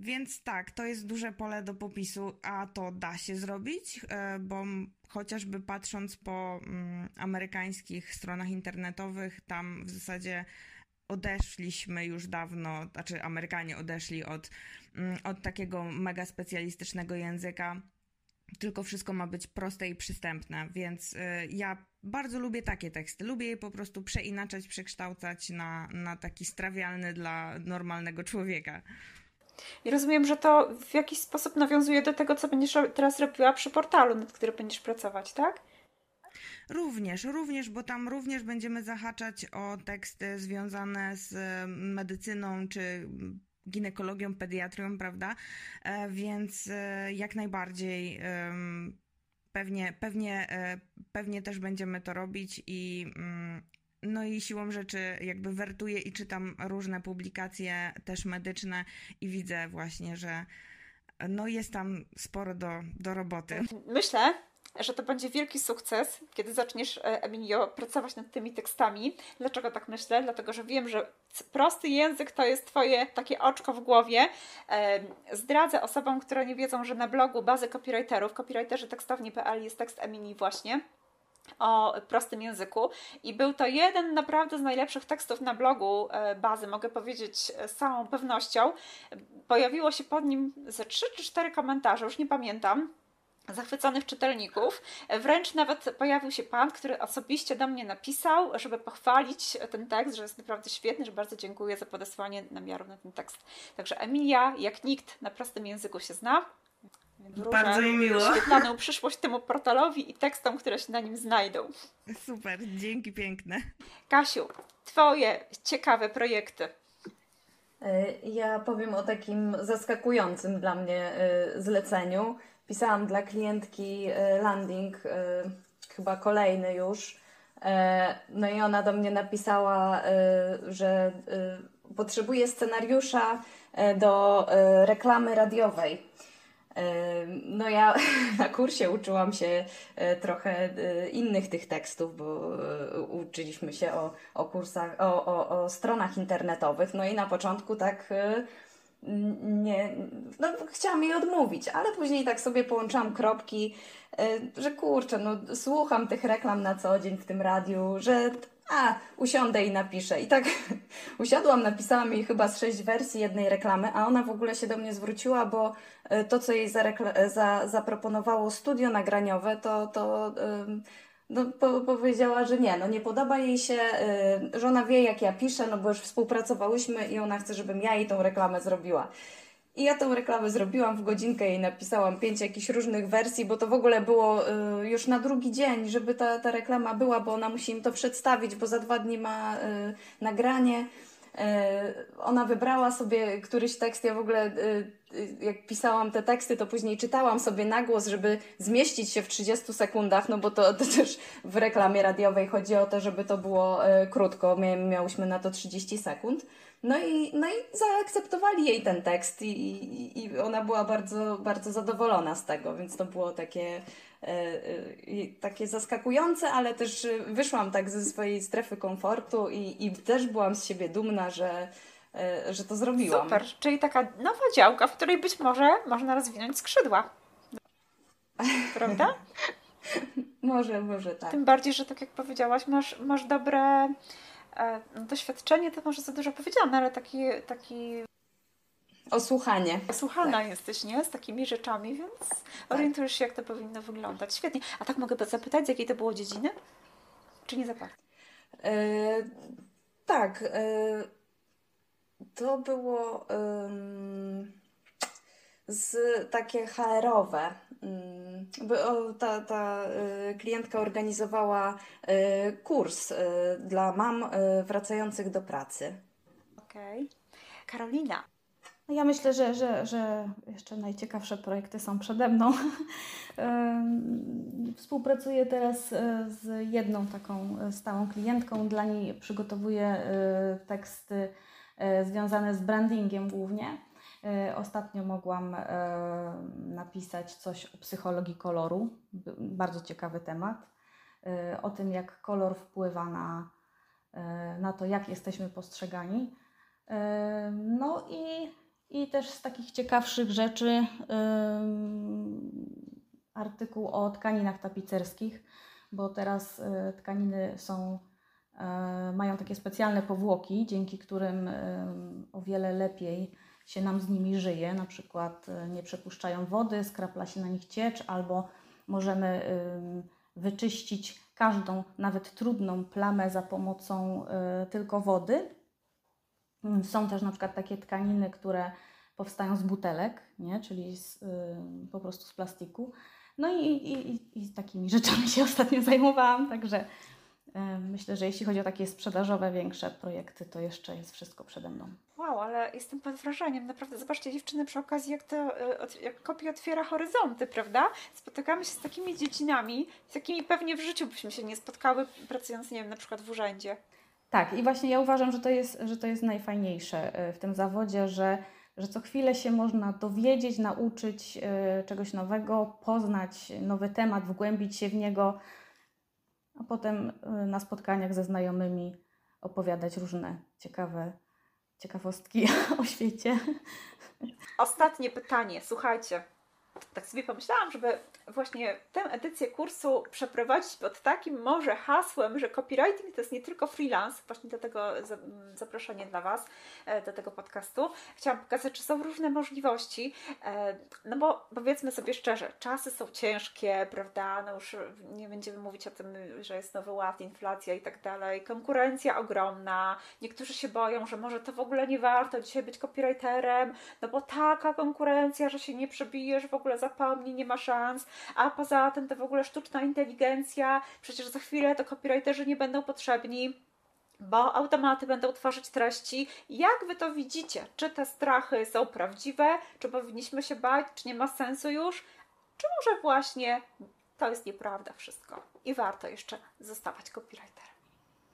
więc tak, to jest duże pole do popisu, a to da się zrobić, e, bo chociażby patrząc po mm, amerykańskich stronach internetowych, tam w zasadzie odeszliśmy już dawno, znaczy Amerykanie odeszli od, mm, od takiego mega specjalistycznego języka. Tylko wszystko ma być proste i przystępne, więc y, ja bardzo lubię takie teksty. Lubię je po prostu przeinaczać, przekształcać na, na taki strawialny dla normalnego człowieka.
I rozumiem, że to w jakiś sposób nawiązuje do tego, co będziesz teraz robiła przy portalu, nad którym będziesz pracować, tak?
Również, również, bo tam również będziemy zahaczać o teksty związane z medycyną czy ginekologią, pediatrią, prawda? E, więc e, jak najbardziej pewnie, pewnie, e, pewnie też będziemy to robić i mm, no i siłą rzeczy jakby wertuję i czytam różne publikacje też medyczne i widzę właśnie, że no jest tam sporo do, do roboty.
Myślę, że to będzie wielki sukces, kiedy zaczniesz, e, Emilio, pracować nad tymi tekstami. Dlaczego tak myślę? Dlatego, że wiem, że prosty język to jest Twoje takie oczko w głowie. Zdradzę osobom, które nie wiedzą, że na blogu bazy copywriterów, copywriterzy tekstowni.pl jest tekst Emilii właśnie o prostym języku i był to jeden naprawdę z najlepszych tekstów na blogu e, bazy, mogę powiedzieć z całą pewnością. Pojawiło się pod nim ze 3 czy 4 komentarze, już nie pamiętam zachwyconych czytelników. Wręcz nawet pojawił się pan, który osobiście do mnie napisał, żeby pochwalić ten tekst, że jest naprawdę świetny, że bardzo dziękuję za podesłanie namiaru na ten tekst. Także Emilia, jak nikt na prostym języku się zna.
Bardzo mi miło.
Świetlaną przyszłość temu portalowi i tekstom, które się na nim znajdą.
Super, dzięki piękne.
Kasiu, Twoje ciekawe projekty.
E, ja powiem o takim zaskakującym dla mnie e, zleceniu pisałam dla klientki e, landing, e, chyba kolejny już. E, no i ona do mnie napisała, że potrzebuje scenariusza do reklamy radiowej. No ja na kursie uczyłam się trochę innych tych tekstów, bo uczyliśmy się o, o kursach, o, o, o stronach internetowych. No i na początku tak nie, no chciałam jej odmówić, ale później tak sobie połączyłam kropki, y, że kurczę, no słucham tych reklam na co dzień w tym radiu, że a, usiądę i napiszę. I tak usiadłam, napisałam jej chyba z sześć wersji jednej reklamy, a ona w ogóle się do mnie zwróciła, bo y, to, co jej za, zaproponowało studio nagraniowe, to, to no, po, powiedziała, że nie, no nie podoba jej się, yy, że ona wie jak ja piszę, no bo już współpracowałyśmy i ona chce, żebym ja jej tą reklamę zrobiła. I ja tą reklamę zrobiłam w godzinkę i napisałam pięć jakichś różnych wersji, bo to w ogóle było y, już na drugi dzień, żeby ta, ta reklama była, bo ona musi im to przedstawić, bo za dwa dni ma y, nagranie. E, ona wybrała sobie któryś tekst. Ja w ogóle, e, jak pisałam te teksty, to później czytałam sobie na głos, żeby zmieścić się w 30 sekundach, no bo to, to też w reklamie radiowej chodzi o to, żeby to było e, krótko. Miałyśmy na to 30 sekund. No i, no i zaakceptowali jej ten tekst i, i, i ona była bardzo, bardzo zadowolona z tego, więc to było takie e, takie zaskakujące, ale też wyszłam tak ze swojej strefy komfortu i, i też byłam z siebie dumna, że, że to zrobiłam.
Super, czyli taka nowa działka, w której być może można rozwinąć skrzydła. Prawda?
może, może tak.
Tym bardziej, że tak jak powiedziałaś, masz, masz dobre e, doświadczenie, to może za dużo powiedziane, ale taki, taki
Osłuchanie.
Osłuchana tak. jesteś, nie? Z takimi rzeczami, więc tak. orientujesz się, jak to powinno wyglądać. Świetnie. A tak mogę zapytać, z jakiej to było dziedziny? Czy nie zapach? E,
tak. E, to było...
z takie HR-owe. Ta, ta y, klientka organizowała y, kurs y, dla mam wracających do pracy.
Okej. Okay. Karolina.
No ja myślę, że, że, że jeszcze najciekawsze projekty są przede mną. Współpracuję teraz z jedną taką stałą klientką. Dla niej przygotowuję teksty związane z brandingiem głównie. E, ostatnio mogłam e, napisać coś o psychologii koloru, bardzo ciekawy temat, e, o tym, jak kolor wpływa na, na to, jak jesteśmy postrzegani. No i, i też z takich ciekawszych rzeczy artykuł o tkaninach tapicerskich, bo teraz tkaniny są, mają takie specjalne powłoki, dzięki którym o wiele lepiej się nam z nimi żyje, na przykład e, nie przepuszczają wody, skrapla się na nich ciecz, albo możemy wyczyścić każdą, nawet trudną plamę za pomocą e, tylko wody. Mm, są też na przykład takie tkaniny, które powstają z butelek, nie? czyli z, po prostu z plastiku. No i, i, i takimi rzeczami się ostatnio zajmowałam, także Myślę, że jeśli chodzi o takie sprzedażowe, większe projekty, to jeszcze jest wszystko przede mną.
Wow, ale jestem pod wrażeniem. Naprawdę, zobaczcie dziewczyny przy okazji, jak to, e, jak kopii otwiera horyzonty, prawda? Spotykamy się z takimi dziedzinami, z jakimi pewnie w życiu byśmy się nie spotkały, pracując, nie wiem, na przykład w urzędzie.
Tak, i właśnie ja uważam, że to jest, że to jest najfajniejsze e, w tym zawodzie, że, że co chwilę się można dowiedzieć, nauczyć e, czegoś nowego, poznać nowy temat, wgłębić się w niego a potem y, na spotkaniach ze znajomymi opowiadać różne ciekawe ciekawostki o świecie.
Ostatnie pytanie, słuchajcie tak sobie pomyślałam, żeby właśnie tę edycję kursu przeprowadzić pod takim może hasłem, że copywriting to jest nie tylko freelance, właśnie dlatego zaproszenie dla Was e, do tego podcastu. Chciałam pokazać, że są różne możliwości, e, no bo powiedzmy sobie szczerze, czasy są ciężkie, prawda, no już nie będziemy mówić o tym, że jest nowy ład, inflacja i tak dalej, konkurencja ogromna, niektórzy się boją, że może to w ogóle nie warto dzisiaj być copywriterem, no bo taka konkurencja, że się nie przebijesz w ogóle zapomni, nie ma szans, a poza tym to w ogóle sztuczna inteligencja, przecież za chwilę to copywriterzy nie będą potrzebni bo automaty będą tworzyć treści. Jak Wy to widzicie? Czy te strachy są prawdziwe? Czy powinniśmy się bać? Czy nie ma sensu już? Czy może właśnie to jest nieprawda wszystko i warto jeszcze zostawać copywriterem?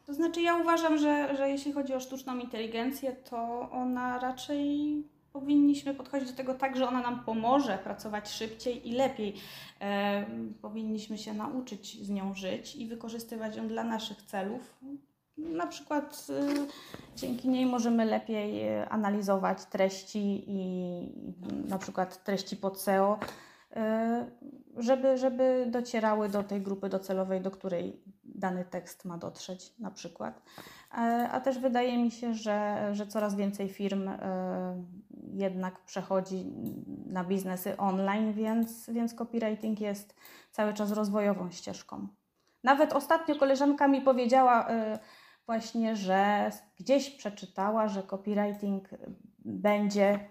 To znaczy, ja uważam, że, że jeśli chodzi o sztuczną inteligencję, to ona raczej powinniśmy podchodzić do tego tak, że ona nam pomoże pracować szybciej i lepiej. E, powinniśmy się nauczyć z nią żyć i wykorzystywać ją dla naszych celów. Na przykład y, dzięki niej możemy lepiej e, analizować treści i na przykład treści pod SEO, e, żeby, żeby docierały do tej grupy docelowej, do której dany tekst ma dotrzeć na przykład. E, a też wydaje mi się, że, że coraz więcej firm e, jednak przechodzi na biznesy online, więc, więc copywriting jest cały czas rozwojową ścieżką. Nawet ostatnio koleżanka mi powiedziała e, właśnie, że gdzieś przeczytała, że copywriting będzie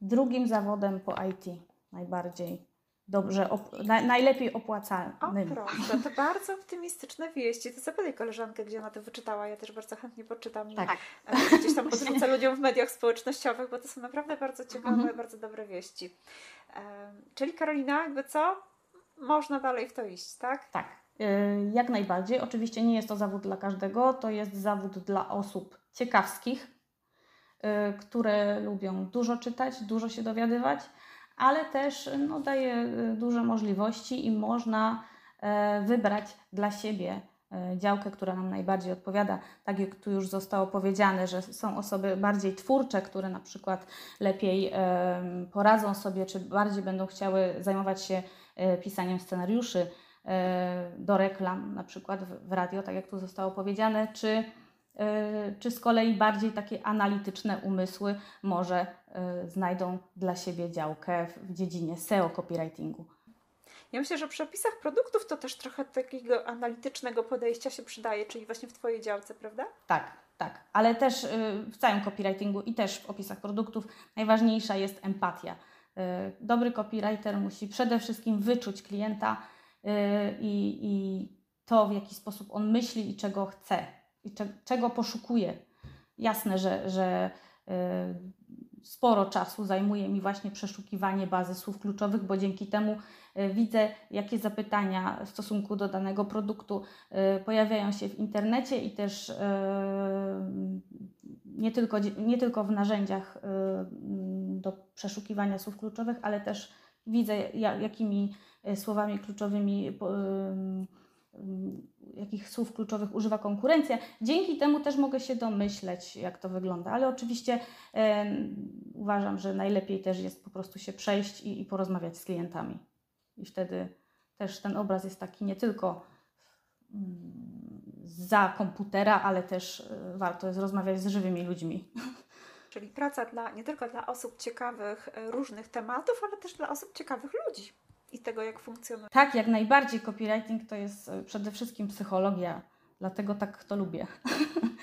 drugim zawodem po IT najbardziej dobrze, op na, najlepiej opłacalnym.
O proszę, to bardzo optymistyczne wieści. To zapytaj koleżankę, gdzie ona to wyczytała. Ja też bardzo chętnie poczytam. Tak. E, gdzieś tam podrzucę ludziom w mediach społecznościowych, bo to są naprawdę bardzo ciekawe, mhm. bardzo dobre wieści. E, czyli Karolina, jakby co? Można dalej w to iść, tak?
Tak. E, jak najbardziej. Oczywiście nie jest to zawód dla każdego, to jest zawód dla osób ciekawskich, które lubią dużo czytać, dużo się dowiadywać, ale też no, daje e, duże możliwości i można e, wybrać dla siebie e, działkę, która nam najbardziej odpowiada. Tak jak tu już zostało powiedziane, że są osoby bardziej twórcze, które na przykład lepiej poradzą sobie, czy bardziej będą chciały zajmować się pisaniem scenariuszy do reklam, na przykład w radio, tak jak tu zostało powiedziane, czy E, czy z kolei bardziej takie analityczne umysły może e, znajdą dla siebie działkę w dziedzinie SEO copywritingu.
Ja myślę, że przy opisach produktów to też trochę takiego analitycznego podejścia się przydaje, czyli właśnie w Twojej działce, prawda?
Tak, tak. Ale też e, w całym copywritingu i też w opisach produktów najważniejsza jest empatia. Dobry copywriter musi przede wszystkim wyczuć klienta i, i to, w jaki sposób on myśli i czego chce, i czego poszukuje. Jasne, że, że sporo czasu zajmuje mi właśnie przeszukiwanie bazy słów kluczowych, bo dzięki temu e, widzę, jakie zapytania w stosunku do danego produktu e, pojawiają się w internecie i też e, nie tylko, nie tylko w narzędziach do przeszukiwania słów kluczowych, ale też widzę, jakimi słowami kluczowymi jakich słów kluczowych używa konkurencja. Dzięki temu też mogę się domyśleć, jak to wygląda, ale oczywiście uważam, że najlepiej też jest po prostu się przejść i, i porozmawiać z klientami. I wtedy też ten obraz jest taki nie tylko mm, za komputera, ale też e, warto jest rozmawiać z żywymi ludźmi.
Czyli praca dla, nie tylko dla osób ciekawych e, różnych tematów, ale też dla osób ciekawych ludzi i tego, jak funkcjonuje.
Tak, jak najbardziej copywriting to jest e, przede wszystkim psychologia, dlatego tak to lubię.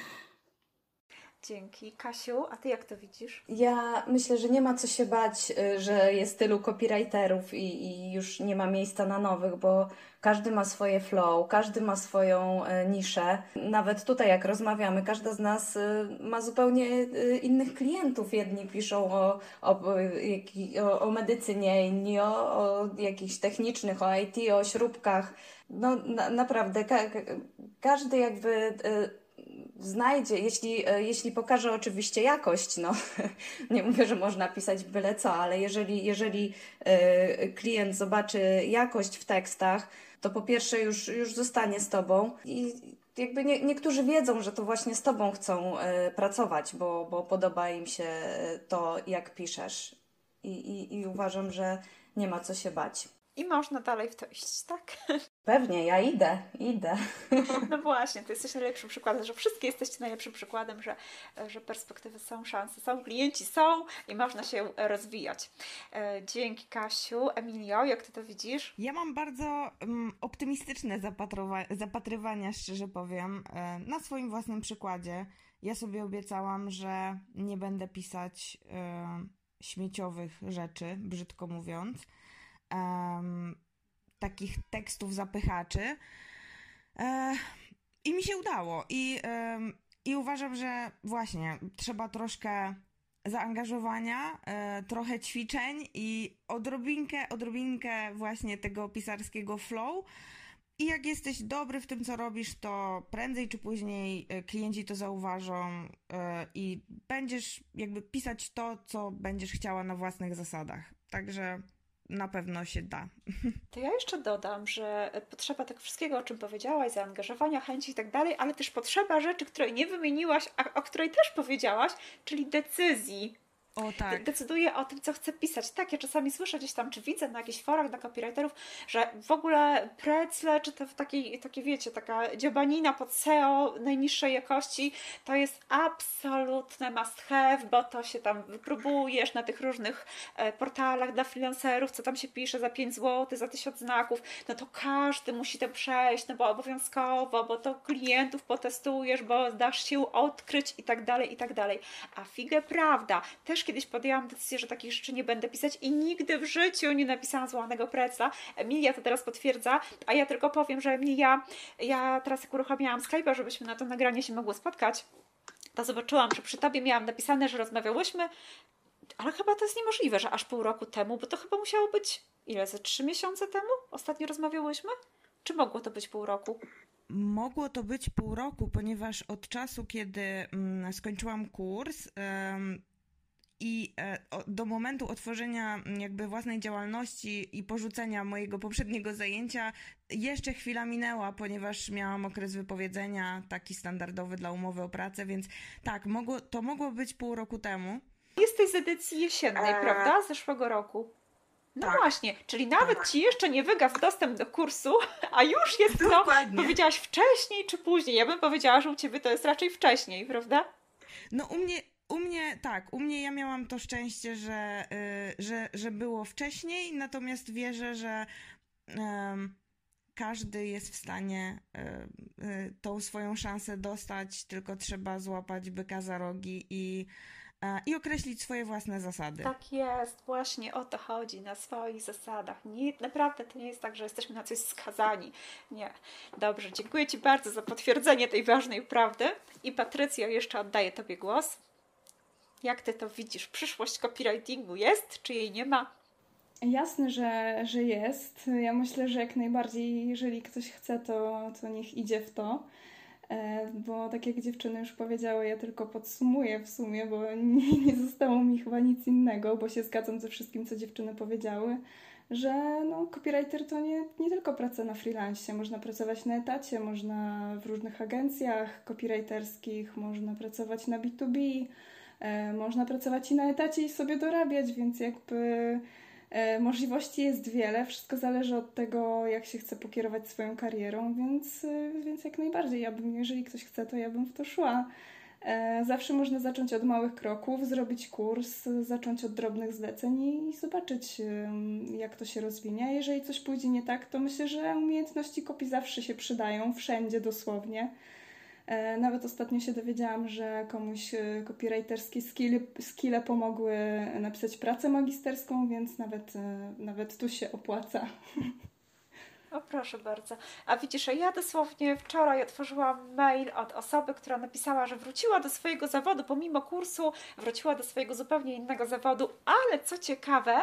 Dzięki. Kasiu, a Ty jak to widzisz?
Ja myślę, że nie ma co się bać, y, że jest tylu copywriterów i, i już nie ma miejsca na nowych, bo każdy ma swoje flow, każdy ma swoją y, niszę. Nawet tutaj, jak rozmawiamy, każda z nas y, ma zupełnie innych klientów. Jedni piszą o, o, o, o medycynie, inni o, o jakichś technicznych, o IT, o śrubkach. No na, naprawdę, ka każdy jakby znajdzie, jeśli, e, jeśli pokaże oczywiście jakość, no nie mówię, że można pisać byle co, ale jeżeli, jeżeli e, klient zobaczy jakość w tekstach, to po pierwsze już, już zostanie z Tobą i jakby nie, niektórzy wiedzą, że to właśnie z Tobą chcą e, pracować, bo, bo podoba im się to, jak piszesz. I, i, I uważam, że nie ma co się bać
i można dalej w to iść, tak?
Pewnie, ja idę, idę.
No właśnie, to jesteś najlepszym przykładem, że wszystkie jesteście najlepszym przykładem, że, że perspektywy są, szanse są, klienci są i można się rozwijać. E, dzięki Kasiu. Emilio, jak Ty to widzisz?
Ja mam bardzo um, optymistyczne zapatrywania, szczerze powiem, e, na swoim własnym przykładzie. Ja sobie obiecałam, że nie będę pisać e, śmieciowych rzeczy, brzydko mówiąc um, takich tekstów zapychaczy. E, I mi się udało. I, I uważam, że właśnie trzeba troszkę zaangażowania, e, trochę ćwiczeń i odrobinkę, odrobinkę właśnie tego pisarskiego flow. I jak jesteś dobry w tym, co robisz, to prędzej czy później e, klienci to zauważą i będziesz jakby pisać to, co będziesz chciała na własnych zasadach. Także na pewno się da.
To ja jeszcze dodam, że potrzeba tego wszystkiego, o czym powiedziałaś, zaangażowania, chęci i tak dalej, ale też potrzeba rzeczy, której nie wymieniłaś, a o której też powiedziałaś, czyli decyzji
o, tak.
decyduje o tym, co chce pisać. Tak, ja czasami słyszę gdzieś tam, czy widzę na jakichś forach dla copywriterów, że w ogóle precle, czy to w takiej, takie wiecie, taka dziobanina pod SEO najniższej jakości, to jest absolutne must have, bo to się tam wypróbujesz na tych różnych e, portalach dla freelancerów, co tam się pisze za 5 zł, za 1000 znaków, no to każdy musi to przejść, no bo obowiązkowo, bo to klientów potestujesz, bo dasz się odkryć i tak dalej, i tak dalej. A figę prawda, też też kiedyś podjęłam decyzję, że takich rzeczy nie będę pisać i nigdy w życiu nie napisałam złanego precla. Emilia to teraz potwierdza, a ja tylko powiem, że Emilia, ja teraz jak uruchomiłam Skype'a, żebyśmy na to nagranie się mogły spotkać, to zobaczyłam, że przy Tobie miałam napisane, że rozmawiałyśmy, ale chyba to jest niemożliwe, że aż pół roku temu, bo to chyba musiało być, ile, ze trzy miesiące temu ostatnio rozmawiałyśmy? Czy mogło to być pół roku?
Mogło to być pół roku, ponieważ od czasu, kiedy mm, skończyłam kurs, i e, do momentu otworzenia jakby własnej działalności i porzucenia mojego poprzedniego zajęcia jeszcze chwila minęła, ponieważ miałam okres wypowiedzenia taki standardowy dla umowy o pracę, więc tak, mogło, to mogło być pół roku temu.
Jesteś z edycji jesiennej, prawda? Z zeszłego roku. No tak. właśnie, czyli nawet tak. ci jeszcze nie wygasł dostęp do kursu, a już jest to, powiedziałaś wcześniej czy później. Ja bym powiedziała, że u ciebie to jest raczej wcześniej, prawda?
No u mnie u mnie tak, u mnie ja miałam to szczęście, że, y, że, że było wcześniej, natomiast wierzę, że każdy jest w stanie y, y, tą swoją szansę dostać, tylko trzeba złapać byka za rogi i i określić swoje własne zasady.
Tak jest, właśnie o to chodzi, na swoich zasadach. Nie, naprawdę to nie jest tak, że jesteśmy na coś skazani. Nie. Dobrze, dziękuję Ci bardzo za potwierdzenie tej ważnej prawdy. I Patrycja, jeszcze oddaję Tobie głos. Jak Ty to widzisz? Przyszłość copywritingu jest, czy jej nie ma?
Jasne, że, że jest. Ja myślę, że jak najbardziej, jeżeli ktoś chce, to, to niech idzie w to. E, bo tak jak dziewczyny już powiedziały, ja tylko podsumuję w sumie, bo nie, nie zostało mi chyba nic innego, bo się zgadzam ze wszystkim, co dziewczyny powiedziały, że no, copywriter to nie, nie tylko praca na freelance, można pracować na etacie, można w różnych agencjach copywriterskich, można pracować na B2B, e, można pracować i na etacie i sobie dorabiać, więc jakby E, możliwości jest wiele, wszystko zależy od tego, jak się chce pokierować swoją karierą, więc, e, więc jak najbardziej, ja bym, jeżeli ktoś chce, to ja bym w to szła. E, zawsze można zacząć od małych kroków, zrobić kurs, zacząć od drobnych zleceń i zobaczyć, jak to się rozwinie. Jeżeli coś pójdzie nie tak, to myślę, że umiejętności kopii zawsze się przydają, wszędzie dosłownie. E, nawet ostatnio się dowiedziałam, że komuś e, copywriterskie skille, skille pomogły napisać pracę magisterską, więc nawet, e, nawet tu się opłaca.
O proszę bardzo. A widzisz, ja dosłownie wczoraj otworzyłam mail od osoby, która napisała, że wróciła do swojego zawodu, pomimo kursu, wróciła do swojego zupełnie innego zawodu, ale co ciekawe,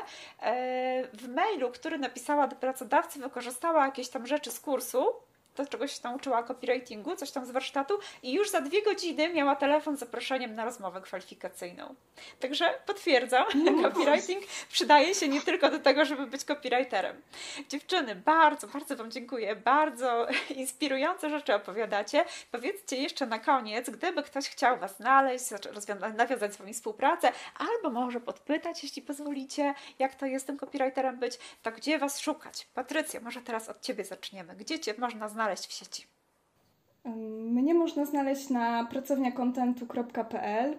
w mailu, który napisała do pracodawcy, wykorzystała jakieś tam rzeczy z kursu, do czegoś się nauczyła copywritingu, coś tam z warsztatu i już za dwie godziny miała telefon z zaproszeniem na rozmowę kwalifikacyjną. Także potwierdzam, no copywriting przydaje się nie tylko do tego, żeby być copywriterem. Dziewczyny, bardzo, bardzo Wam dziękuję. Bardzo inspirujące rzeczy opowiadacie. Powiedzcie jeszcze na koniec, gdyby ktoś chciał Was znaleźć, nawiązać z Wami współpracę, albo może podpytać, jeśli pozwolicie, jak to jest tym copywriterem być, to gdzie Was szukać? Patrycja, może teraz od Ciebie zaczniemy. Gdzie Cię można znaleźć? Znaleźć w sieci?
Mnie można znaleźć na pracowniakontentu.pl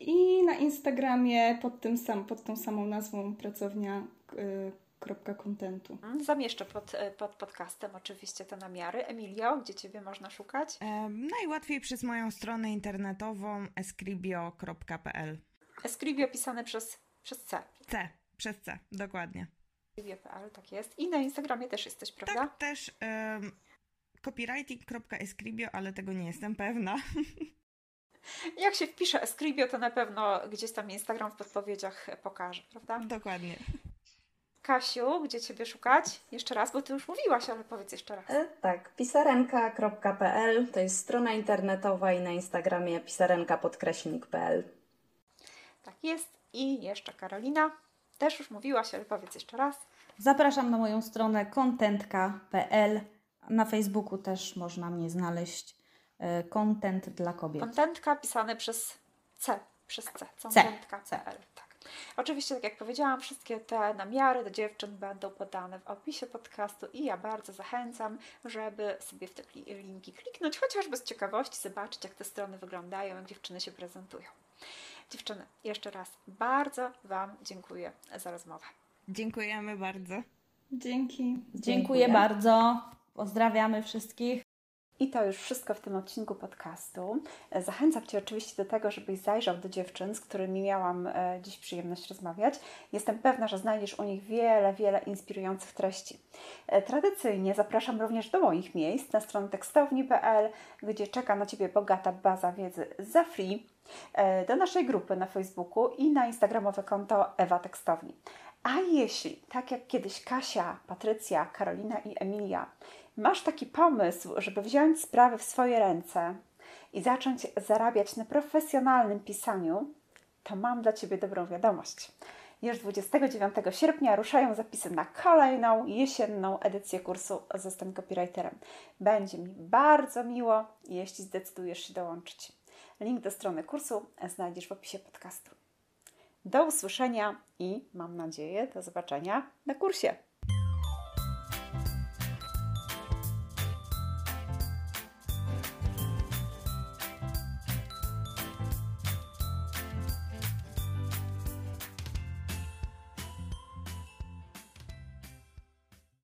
i na Instagramie pod, tym sam, pod tą samą nazwą pracownia.contentu.
Mm, zamieszczę pod, e, pod podcastem oczywiście te namiary. Emilio, gdzie Ciebie można szukać?
Najłatwiej przez moją stronę internetową escribio.pl
Escribio pisane przez, przez C.
C, przez C, dokładnie.
Escribio.pl, tak jest. I na Instagramie też jesteś, prawda?
Tak, też um, copywriting.escribio, ale tego nie jestem pewna.
Jak się wpisze Escribio, to na pewno gdzieś tam Instagram w podpowiedziach pokaże, prawda?
Dokładnie.
Kasiu, gdzie Ciebie szukać? Jeszcze raz, bo Ty już mówiłaś, ale powiedz jeszcze raz.
E, tak, pisarenka.pl to jest strona internetowa i na Instagramie pisarenka podkreśnik.pl.
Tak jest. I jeszcze Karolina. Też już mówiłaś, ale powiedz jeszcze raz.
Zapraszam na moją stronę contentka.pl. Na Facebooku też można mnie znaleźć. E, content dla kobiet.
Contentka pisane przez C, przez C. Contentka.pl. Tak. Oczywiście, tak jak powiedziałam, wszystkie te namiary do dziewczyn będą podane w opisie podcastu i ja bardzo zachęcam, żeby sobie w te linki kliknąć, chociażby z ciekawości zobaczyć, jak te strony wyglądają, jak dziewczyny się prezentują. Dziewczyny, jeszcze raz bardzo Wam dziękuję za rozmowę.
Dziękujemy bardzo.
Dzięki.
Dziękuję, Dziękuję bardzo. Pozdrawiamy wszystkich.
I to już wszystko w tym odcinku podcastu. Zachęcam Cię oczywiście do tego, żebyś zajrzał do dziewczyn, z którymi miałam e, dziś przyjemność rozmawiać. Jestem pewna, że znajdziesz u nich wiele, wiele inspirujących treści. E, tradycyjnie zapraszam również do moich miejsc na stronę tekstowni.pl, gdzie czeka na Ciebie bogata baza wiedzy za free, e, do naszej grupy na Facebooku i na instagramowe konto Ewa Tekstowni. A jeśli, tak jak kiedyś Kasia, Patrycja, Karolina i Emilia, masz taki pomysł, żeby wziąć sprawy w swoje ręce i zacząć zarabiać na profesjonalnym pisaniu, to mam dla Ciebie dobrą wiadomość. Już 29 sierpnia ruszają zapisy na kolejną jesienną edycję kursu Zostań copywriterem. Będzie mi bardzo miło, jeśli zdecydujesz się dołączyć. Link do strony kursu znajdziesz w opisie podcastu. Do usłyszenia i mam nadzieję do zobaczenia na kursie.